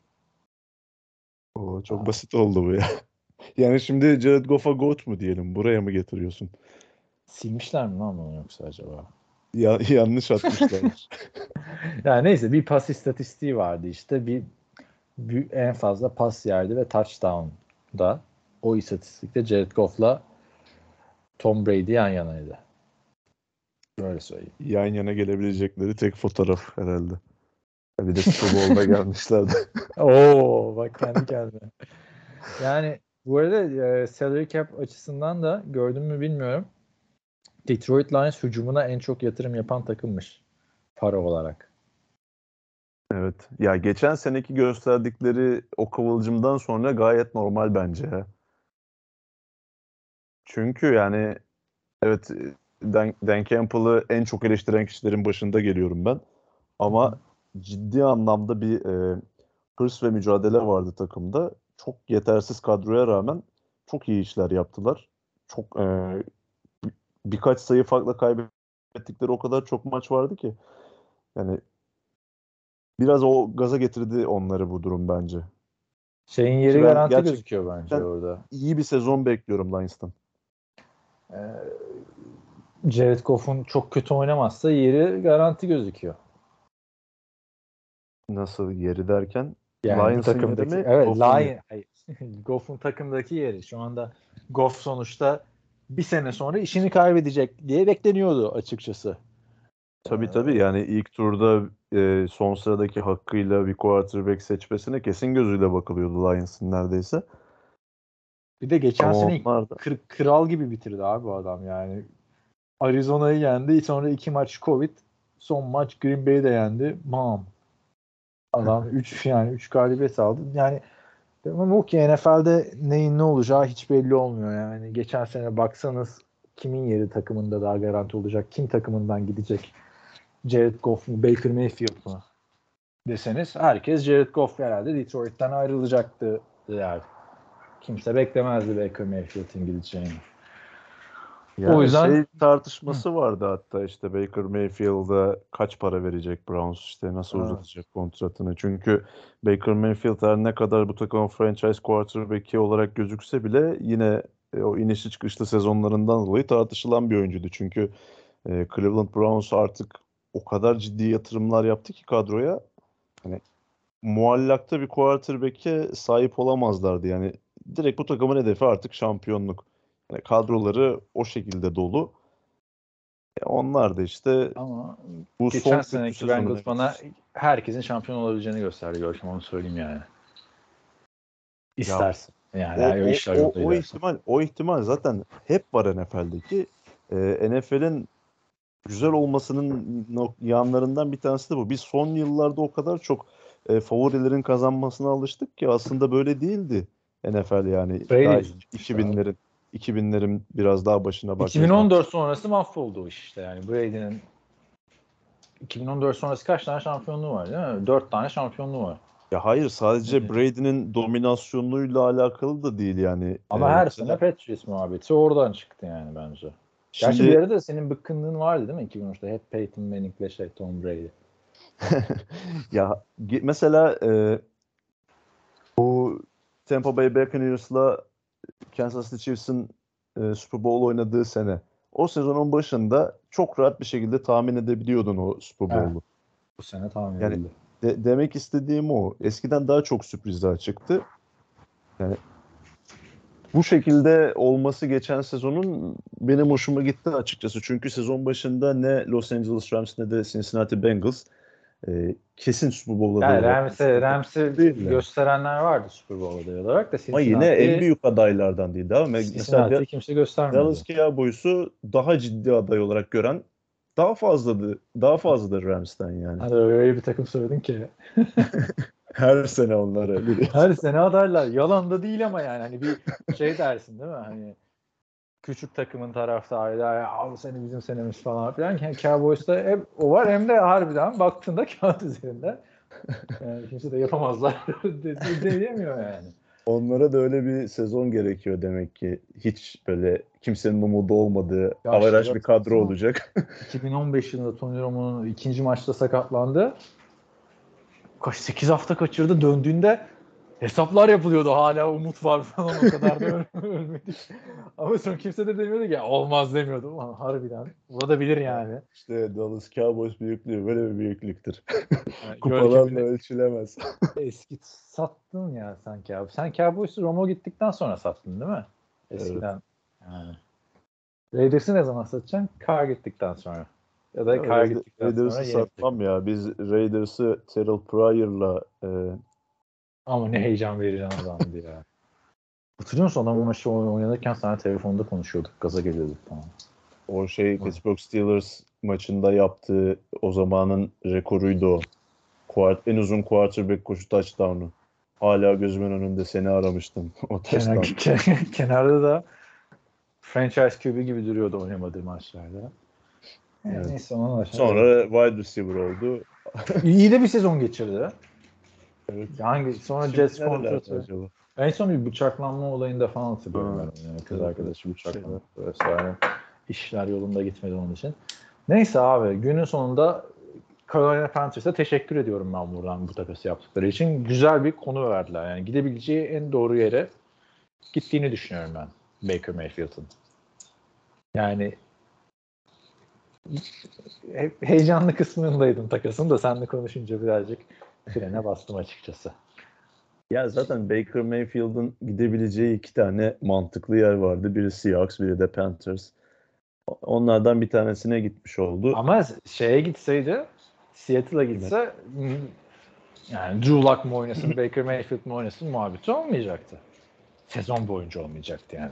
Oo, çok Aa. basit oldu bu ya. Yani şimdi Jared Goff'a GOAT mu diyelim? Buraya mı getiriyorsun? Silmişler mi lan bunu yoksa acaba? Ya, yanlış atmışlar. Yani neyse bir pas istatistiği vardı işte. Bir, bir en fazla pas yerdi ve touchdown'da o istatistikte Jared Goff'la Tom Brady yan yanaydı. Böyle söyleyeyim. Yan yana gelebilecekleri tek fotoğraf herhalde. Bir de Super Bowl'da gelmişlerdi. Oo bak kendi kendine. Yani bu arada e, salary cap açısından da gördün mü bilmiyorum. Detroit Lions hücumuna en çok yatırım yapan takımmış para olarak. Evet. Ya geçen seneki gösterdikleri o kıvılcımdan sonra gayet normal bence. Çünkü yani evet Dan, Dan Campbell'ı en çok eleştiren kişilerin başında geliyorum ben. Ama ciddi anlamda bir e, hırs ve mücadele vardı takımda. Çok yetersiz kadroya rağmen çok iyi işler yaptılar. Çok e, birkaç sayı farkla kaybettikleri o kadar çok maç vardı ki. Yani biraz o gaza getirdi onları bu durum bence. Şeyin yeri garanti gerçek- gözüküyor bence ben- orada. İyi bir sezon bekliyorum Lions'tan. Ee, Jared Goff'un çok kötü oynamazsa yeri garanti gözüküyor. Nasıl yeri derken Yani Lions'ın takımdaki yeri mi, evet Goff'un Lion. Goff'un takımdaki yeri. Şu anda Goff sonuçta bir sene sonra işini kaybedecek diye bekleniyordu açıkçası. Tabii tabii yani ilk turda e, son sıradaki hakkıyla bir quarterback seçmesine kesin gözüyle bakılıyordu Lions'ın neredeyse. Bir de geçen Ama sene kır- kral gibi bitirdi abi bu adam yani. Arizona'yı yendi. Sonra iki maç Covid. Son maç Green Bay'i de yendi. Bam. Adam 3 yani 3 galibiyet aldı. Yani ama bu ki NFL'de neyin ne olacağı hiç belli olmuyor yani. Geçen sene baksanız kimin yeri takımında daha garanti olacak? Kim takımından gidecek? Jared Goff mu? Baker Mayfield mu? Deseniz herkes Jared Goff herhalde Detroit'ten ayrılacaktı der. Kimse beklemezdi Baker Mayfield'in gideceğini. Yani O yüzden- şey tartışması vardı hatta işte Baker Mayfield'a kaç para verecek Browns işte nasıl Evet. uzatacak kontratını. Çünkü Baker Mayfield her ne kadar bu takımın franchise quarterback'i olarak gözükse bile yine e, o inişli çıkışlı sezonlarından dolayı tartışılan bir oyuncuydu. Çünkü e, Cleveland Browns artık o kadar ciddi yatırımlar yaptı ki kadroya hani muallakta bir quarterback'e sahip olamazlardı. Yani direkt bu takımın hedefi artık şampiyonluk. Yani kadroları o şekilde dolu. E onlar da işte Ama bu geçen son seneki Bengals bana herkesin şampiyon olabileceğini gösterdi Görkem onu söyleyeyim yani. İstersin. Yani o, yani o, o- işler o- o ihtimal o ihtimal zaten hep var NFL'deki. Ee, NFL'in güzel olmasının yanlarından bir tanesi de bu. Biz son yıllarda o kadar çok e, favorilerin kazanmasına alıştık ki aslında böyle değildi NFL yani. Brady Daha yüzünden işte 2000'lerin 2000'lerin biraz daha başına bak. 2014 sonrası mahvoldu o iş işte yani. Brady'nin 2014 sonrası kaç tane şampiyonluğu var değil mi? 4 tane şampiyonluğu var. Ya hayır sadece Evet. Brady'nin dominasyonuyla alakalı da değil yani. Ama Ee, her mesela sene Patriots muhabbeti oradan çıktı yani bence. Gerçi şimdi bir arada senin bıkkınlığın vardı değil mi 2013'te? Hep Peyton Manning'le şey Tom Brady. ya mesela e, bu Tampa Bay Buccaneers'la Kansas City Chiefs'in e, Super Bowl oynadığı sene o sezonun başında çok rahat bir şekilde tahmin edebiliyordun o Super Evet. Bowl'u. Bu sene tahmin Yani- edildi. De- demek istediğim o. Eskiden daha çok sürprizler çıktı. Yani bu şekilde olması geçen sezonun benim hoşuma gitti açıkçası. Çünkü sezon başında ne Los Angeles Rams ne de Cincinnati Bengals e, kesin Super Bowl'da Yani Rams'i, Rams'i gösterenler vardı Super Bowl adayı olarak da Ama yine en büyük adaylardan değildi ama mesela kimse göstermedi. Dallas Cowboys'u daha ciddi aday olarak gören daha fazladı daha fazladır Rams'ten yani. Hadi öyle bir takım söyledin ki. Her sene onları. Her sene adaylar. Yalan da değil ama yani hani bir şey dersin değil mi? Hani küçük takımın taraftarı da ya bu sene bizim senemiz falan filan. Yani Cowboys'ta hep o var hem de harbiden baktığında kağıt üzerinde yani kimse de yapamazlar diyemiyor yani. Onlara da öyle bir sezon gerekiyor demek ki. Hiç böyle kimsenin umudu olmadığı işte bir kadro olacak. 2015 yılında Tony Romo'nun ikinci maçta sakatlandı. Kaç 8 hafta kaçırdı. Döndüğünde hesaplar yapılıyordu. Hala umut var falan o kadar da öl- ölmedik. Ama son kimse de demiyordu ki "Ya olmaz demiyordu. Ulan harbiden. Olabilir yani. işte Dallas Cowboys büyüklüğü böyle bir büyüklüktür. Yani Kupalarla ölçülemez. eski sattın ya sanki abi. Sen Cowboys'u Romo gittikten sonra sattın değil mi? Eskiden. Yani. Raiders'ı ne zaman satacaksın? Carr gittikten sonra. Ya da Carr Raiders- gittikten sonra Raiders'ı satmam ya. Biz Raiders'ı Terrell Pryor'la e, Ama ne heyecan verici adamdı ya. Hatırlıyor musun adamın maçı oyn- oynanırken sana telefonda konuşuyorduk. Gaza geliyorduk falan. o şey Pittsburgh Steelers maçında yaptığı o zamanın rekoruydu o. Quart- en uzun quarterback koşu touchdown'u. Hala gözümün önünde seni aramıştım o touchdown. ke- kenarda da franchise QB gibi duruyordu oynamadığı maçlarda. Evet. Neyse ona Sonra wide receiver oldu. iyi de bir sezon geçirdi. Evet. Hangi sonra nerelerde kontratı. En son bir bıçaklanma olayında falan hatırlıyorum Ha. ben. Yani kız arkadaşı bıçaklandı vesaire. İşler yolunda gitmedi onun için. Neyse abi günün sonunda Carolina Panthers'a teşekkür ediyorum ben buradan bu takası yaptıkları için. Güzel bir konu verdiler. Yani gidebileceği en doğru yere gittiğini düşünüyorum ben Baker Mayfield'ın. Yani hep heyecanlı kısmındaydım takasın da seninle konuşunca birazcık frene bastım açıkçası. Ya zaten Baker Mayfield'ın gidebileceği iki tane mantıklı yer vardı. Biri Seahawks, biri de Panthers. Onlardan bir tanesine gitmiş oldu. Ama şeye gitseydi Seattle'a gitse hmm, yani Drew Luck mı oynasın Baker Mayfield mi oynasın muhabbeti olmayacaktı. Sezon boyunca olmayacaktı yani.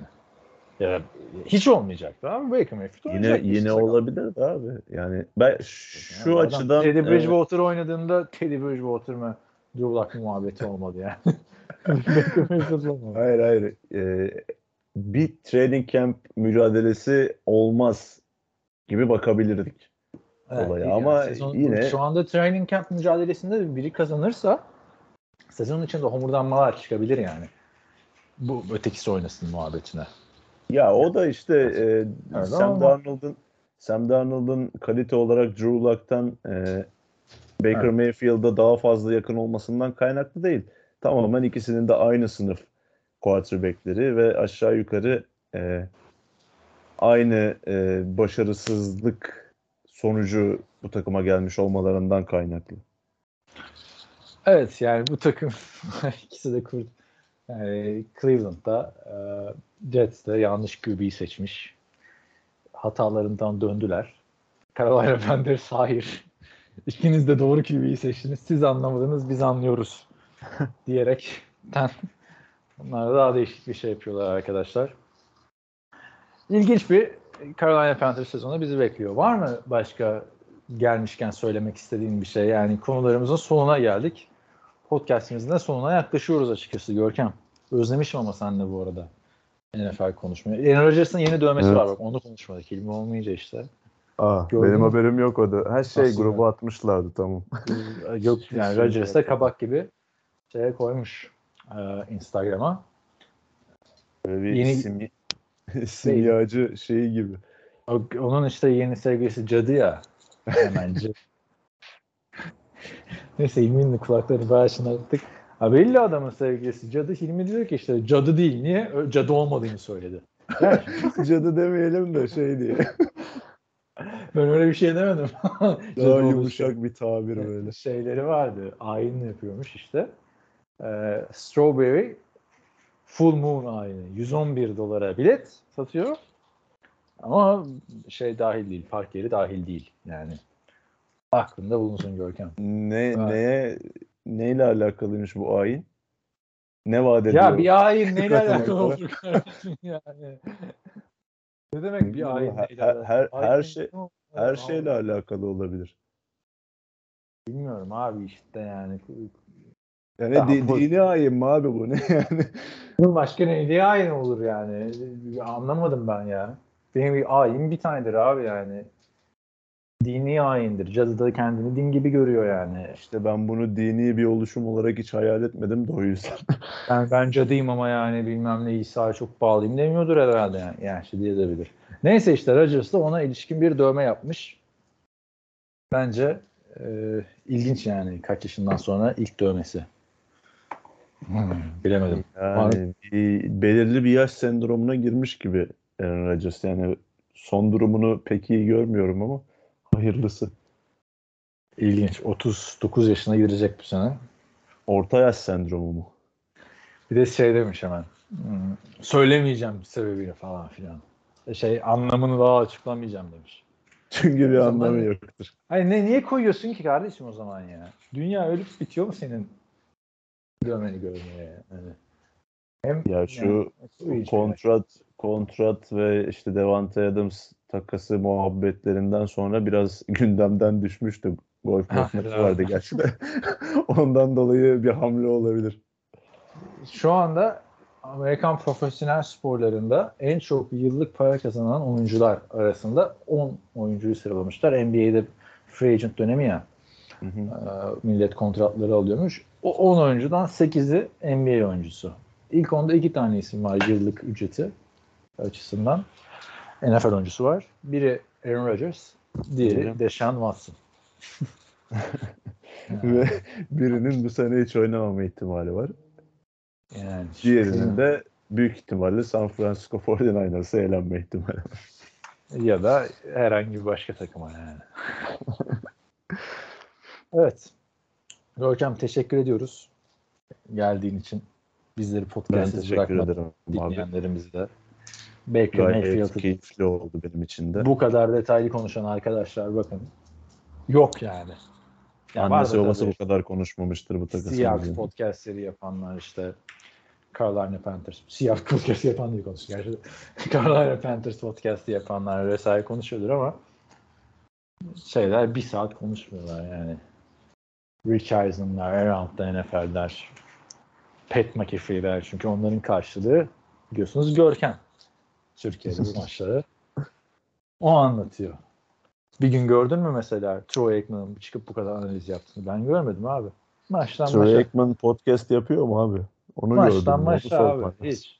Ya hiç olmayacaktı abi Baker Mayfield Yine yine işte. olabilirdi abi. Yani ben şu Yani açıdan Teddy Bridgewater oynadığında Teddy Bridgewater mı Drew Luck muhabbeti olmadı yani. Hayır hayır e, bir training camp mücadelesi olmaz gibi bakabilirdik. olaya ama yine- şu anda training camp mücadelesinde biri kazanırsa sezon içinde homurdanmalar çıkabilir yani. Bu ötekisi oynasın muhabbetine. Ya o da işte e, Evet, Sam Darnold'un Sam Darnold'un kalite olarak Drew Luck'tan e, Baker Evet. Mayfield'a daha fazla yakın olmasından kaynaklı değil. Tamamen ikisinin de aynı sınıf quarterback'leri ve aşağı yukarı e, aynı e, başarısızlık sonucu bu takıma gelmiş olmalarından kaynaklı. Evet yani bu takım ikisi de kurt. Yani Cleveland'da Jets de yanlış QB'yi seçmiş. Hatalarından döndüler. Carolina Panthers hayır. İkiniz de doğru QB'yi seçtiniz. Siz anlamadınız biz anlıyoruz. diyerek onlar da daha değişik bir şey yapıyorlar arkadaşlar. İlginç bir Carolina Panthers sezonu bizi bekliyor. Var mı başka gelmişken söylemek istediğin bir şey? Yani konularımızın sonuna geldik. Podcast'imizin de sonuna yaklaşıyoruz açıkçası Görkem. Özlemişim ama senle bu arada. NFL konuşmayı. Aaron Rodgers'ın yeni dövmesi Evet. var bak onu konuşmadık. İlmi olmayınca işte. Aa, Gördün benim mü? haberim yok o da. Her şey Aslında. gruba atmışlardı tamam. Yok yani Şey Rodgers da kabak gibi şeye koymuş e, Instagram'a. Böyle bir Yeni- simya, simyacı şeyi gibi. Onun işte yeni sevgilisi cadı ya. Hemenci. Neyse Hilmi'nin de kulaklarını bayağı şınarttık. Ha belli adamın sevgilisi cadı. Hilmi diyor ki işte cadı değil. Niye? Cadı olmadığını söyledi. Cadı demeyelim de şey diye. ben öyle bir şey demedim. Daha yumuşak bir tabir böyle. Şeyleri vardı. Ayin yapıyormuş işte. Ee, Strawberry Full Moon ayini. 111 dolara bilet satıyor. Ama şey dahil değil. Park yeri dahil değil. Yani aklında bulunsun Görkem. Ne Evet. neye neyle alakalıymış bu ayin? Ne vaat ediyor? Ya bir ayin neyle alakalı olur yani? Ne demek bir ayin Her- neyle her- alakalı? her- her şey- olur? Her şeyle alakalı olabilir. Bilmiyorum abi işte yani. Yani di- bu- dini ayin mi abi bu ne yani? Bunun başka ne diye ayin olur yani? Anlamadım ben ya. Benim bir ayin bir tanedir abi yani. Dini ayindir. Cadı da kendini din gibi görüyor yani. İşte ben bunu dini bir oluşum olarak hiç hayal etmedim de o yüzden. Ben, ben cadıyım ama yani bilmem ne İsa'ya çok bağlıyım demiyordur herhalde yani. Yani şey diyebilir. Neyse işte Rodgers da ona ilişkin bir dövme yapmış. Bence e, ilginç yani kaç yaşından sonra ilk dövmesi. Hmm, bilemedim. Yani bir, belirli bir yaş sendromuna girmiş gibi Aaron Rodgers. Yani son durumunu pek iyi görmüyorum ama hayırlısı. İlginç. 39 yaşına girecek bu sene. Orta yaş sendromu mu? Bir de şey demiş hemen. hmm, söylemeyeceğim sebebini falan filan. Şey anlamını daha açıklamayacağım demiş. Çünkü bir anlamı yoktur. Hayır ne niye koyuyorsun ki kardeşim o zaman ya? Dünya ölüp bitiyor mu senin dövmeni görmeye? Yani. Hem Ya şu yani, kontrat kontrat ve işte Devante Adams takası muhabbetlerinden sonra biraz gündemden düşmüştü. Golf maçı vardı gerçi de. Ondan dolayı bir hamle olabilir. Şu anda Amerikan profesyonel sporlarında en çok yıllık para kazanan oyuncular arasında 10 oyuncuyu sıralamışlar. NBA'de free agent dönemi ya. Hı hı. e, millet kontratları alıyormuş. O 10 oyuncudan 8'i NBA oyuncusu. İlk onda iki tane isim var yıllık ücreti açısından. NFL oyuncusu var. Biri Aaron Rodgers, diğeri. Deshaun Watson. Ve birinin bu sene hiç oynamama ihtimali var. Yani Diğerinin de büyük ihtimalle San Francisco 49ers'a eğlenme ihtimali var. ya da herhangi bir başka takıma yani. evet. Görkem teşekkür ediyoruz. Geldiğin için. Bizleri teşekkür bırakmadın. Dinleyenlerimizi de. Baker Mayfield'ı keyifli oldu benim için de. bu kadar detaylı konuşan arkadaşlar bakın. Yok yani. Ya Annesi babası bu kadar konuşmamıştır bu takasın. Seahawks podcastleri yapanlar işte Carolina Panthers. Seahawks podcast yapan diye konuşuyor. Gerçi Carolina Panthers podcast'i yapanlar vesaire konuşuyordur ama şeyler bir saat konuşmuyorlar yani. Rich Eisen'lar, Around'da NFL'ler, Pat McAfee'ler çünkü onların karşılığı biliyorsunuz Görkem. Türkiye'de bu maçları. O anlatıyor. Bir gün gördün mü mesela Troy Aikman'ın çıkıp bu kadar analiz yaptığını? Ben görmedim abi. Maçtan Troy maça. Aikman podcast yapıyor mu abi? Onu Maçtan gördüm. maça Onu abi. Hiç.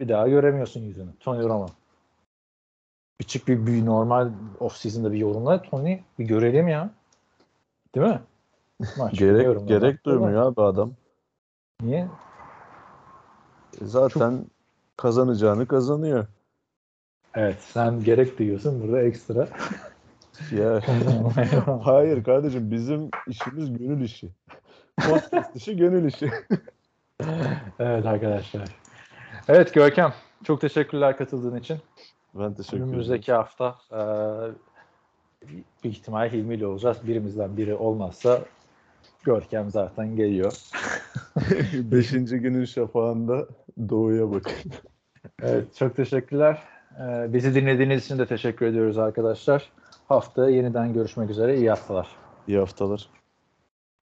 Bir daha göremiyorsun yüzünü. Tony Romo. Bir çık bir, bir normal off season'da bir yorumla Tony bir görelim ya. Değil mi? Maç Gerek, gerek duymuyor abi adam. Niye? E Zaten kazanacağını kazanıyor. Evet sen gerek duyuyorsun burada ekstra. Ya hayır kardeşim bizim işimiz gönül işi. Podcast işi gönül işi. evet arkadaşlar. Evet Görkem çok teşekkürler katıldığın için. Ben teşekkür ederim. Önümüzdeki hafta e, büyük ihtimal Hilmi ile olacağız. Birimizden biri olmazsa Görkem zaten geliyor. Beşinci günün şafağında doğuya bakın. Evet çok teşekkürler. Ee, bizi dinlediğiniz için de teşekkür ediyoruz arkadaşlar. Haftaya yeniden görüşmek üzere. İyi haftalar. İyi haftalar.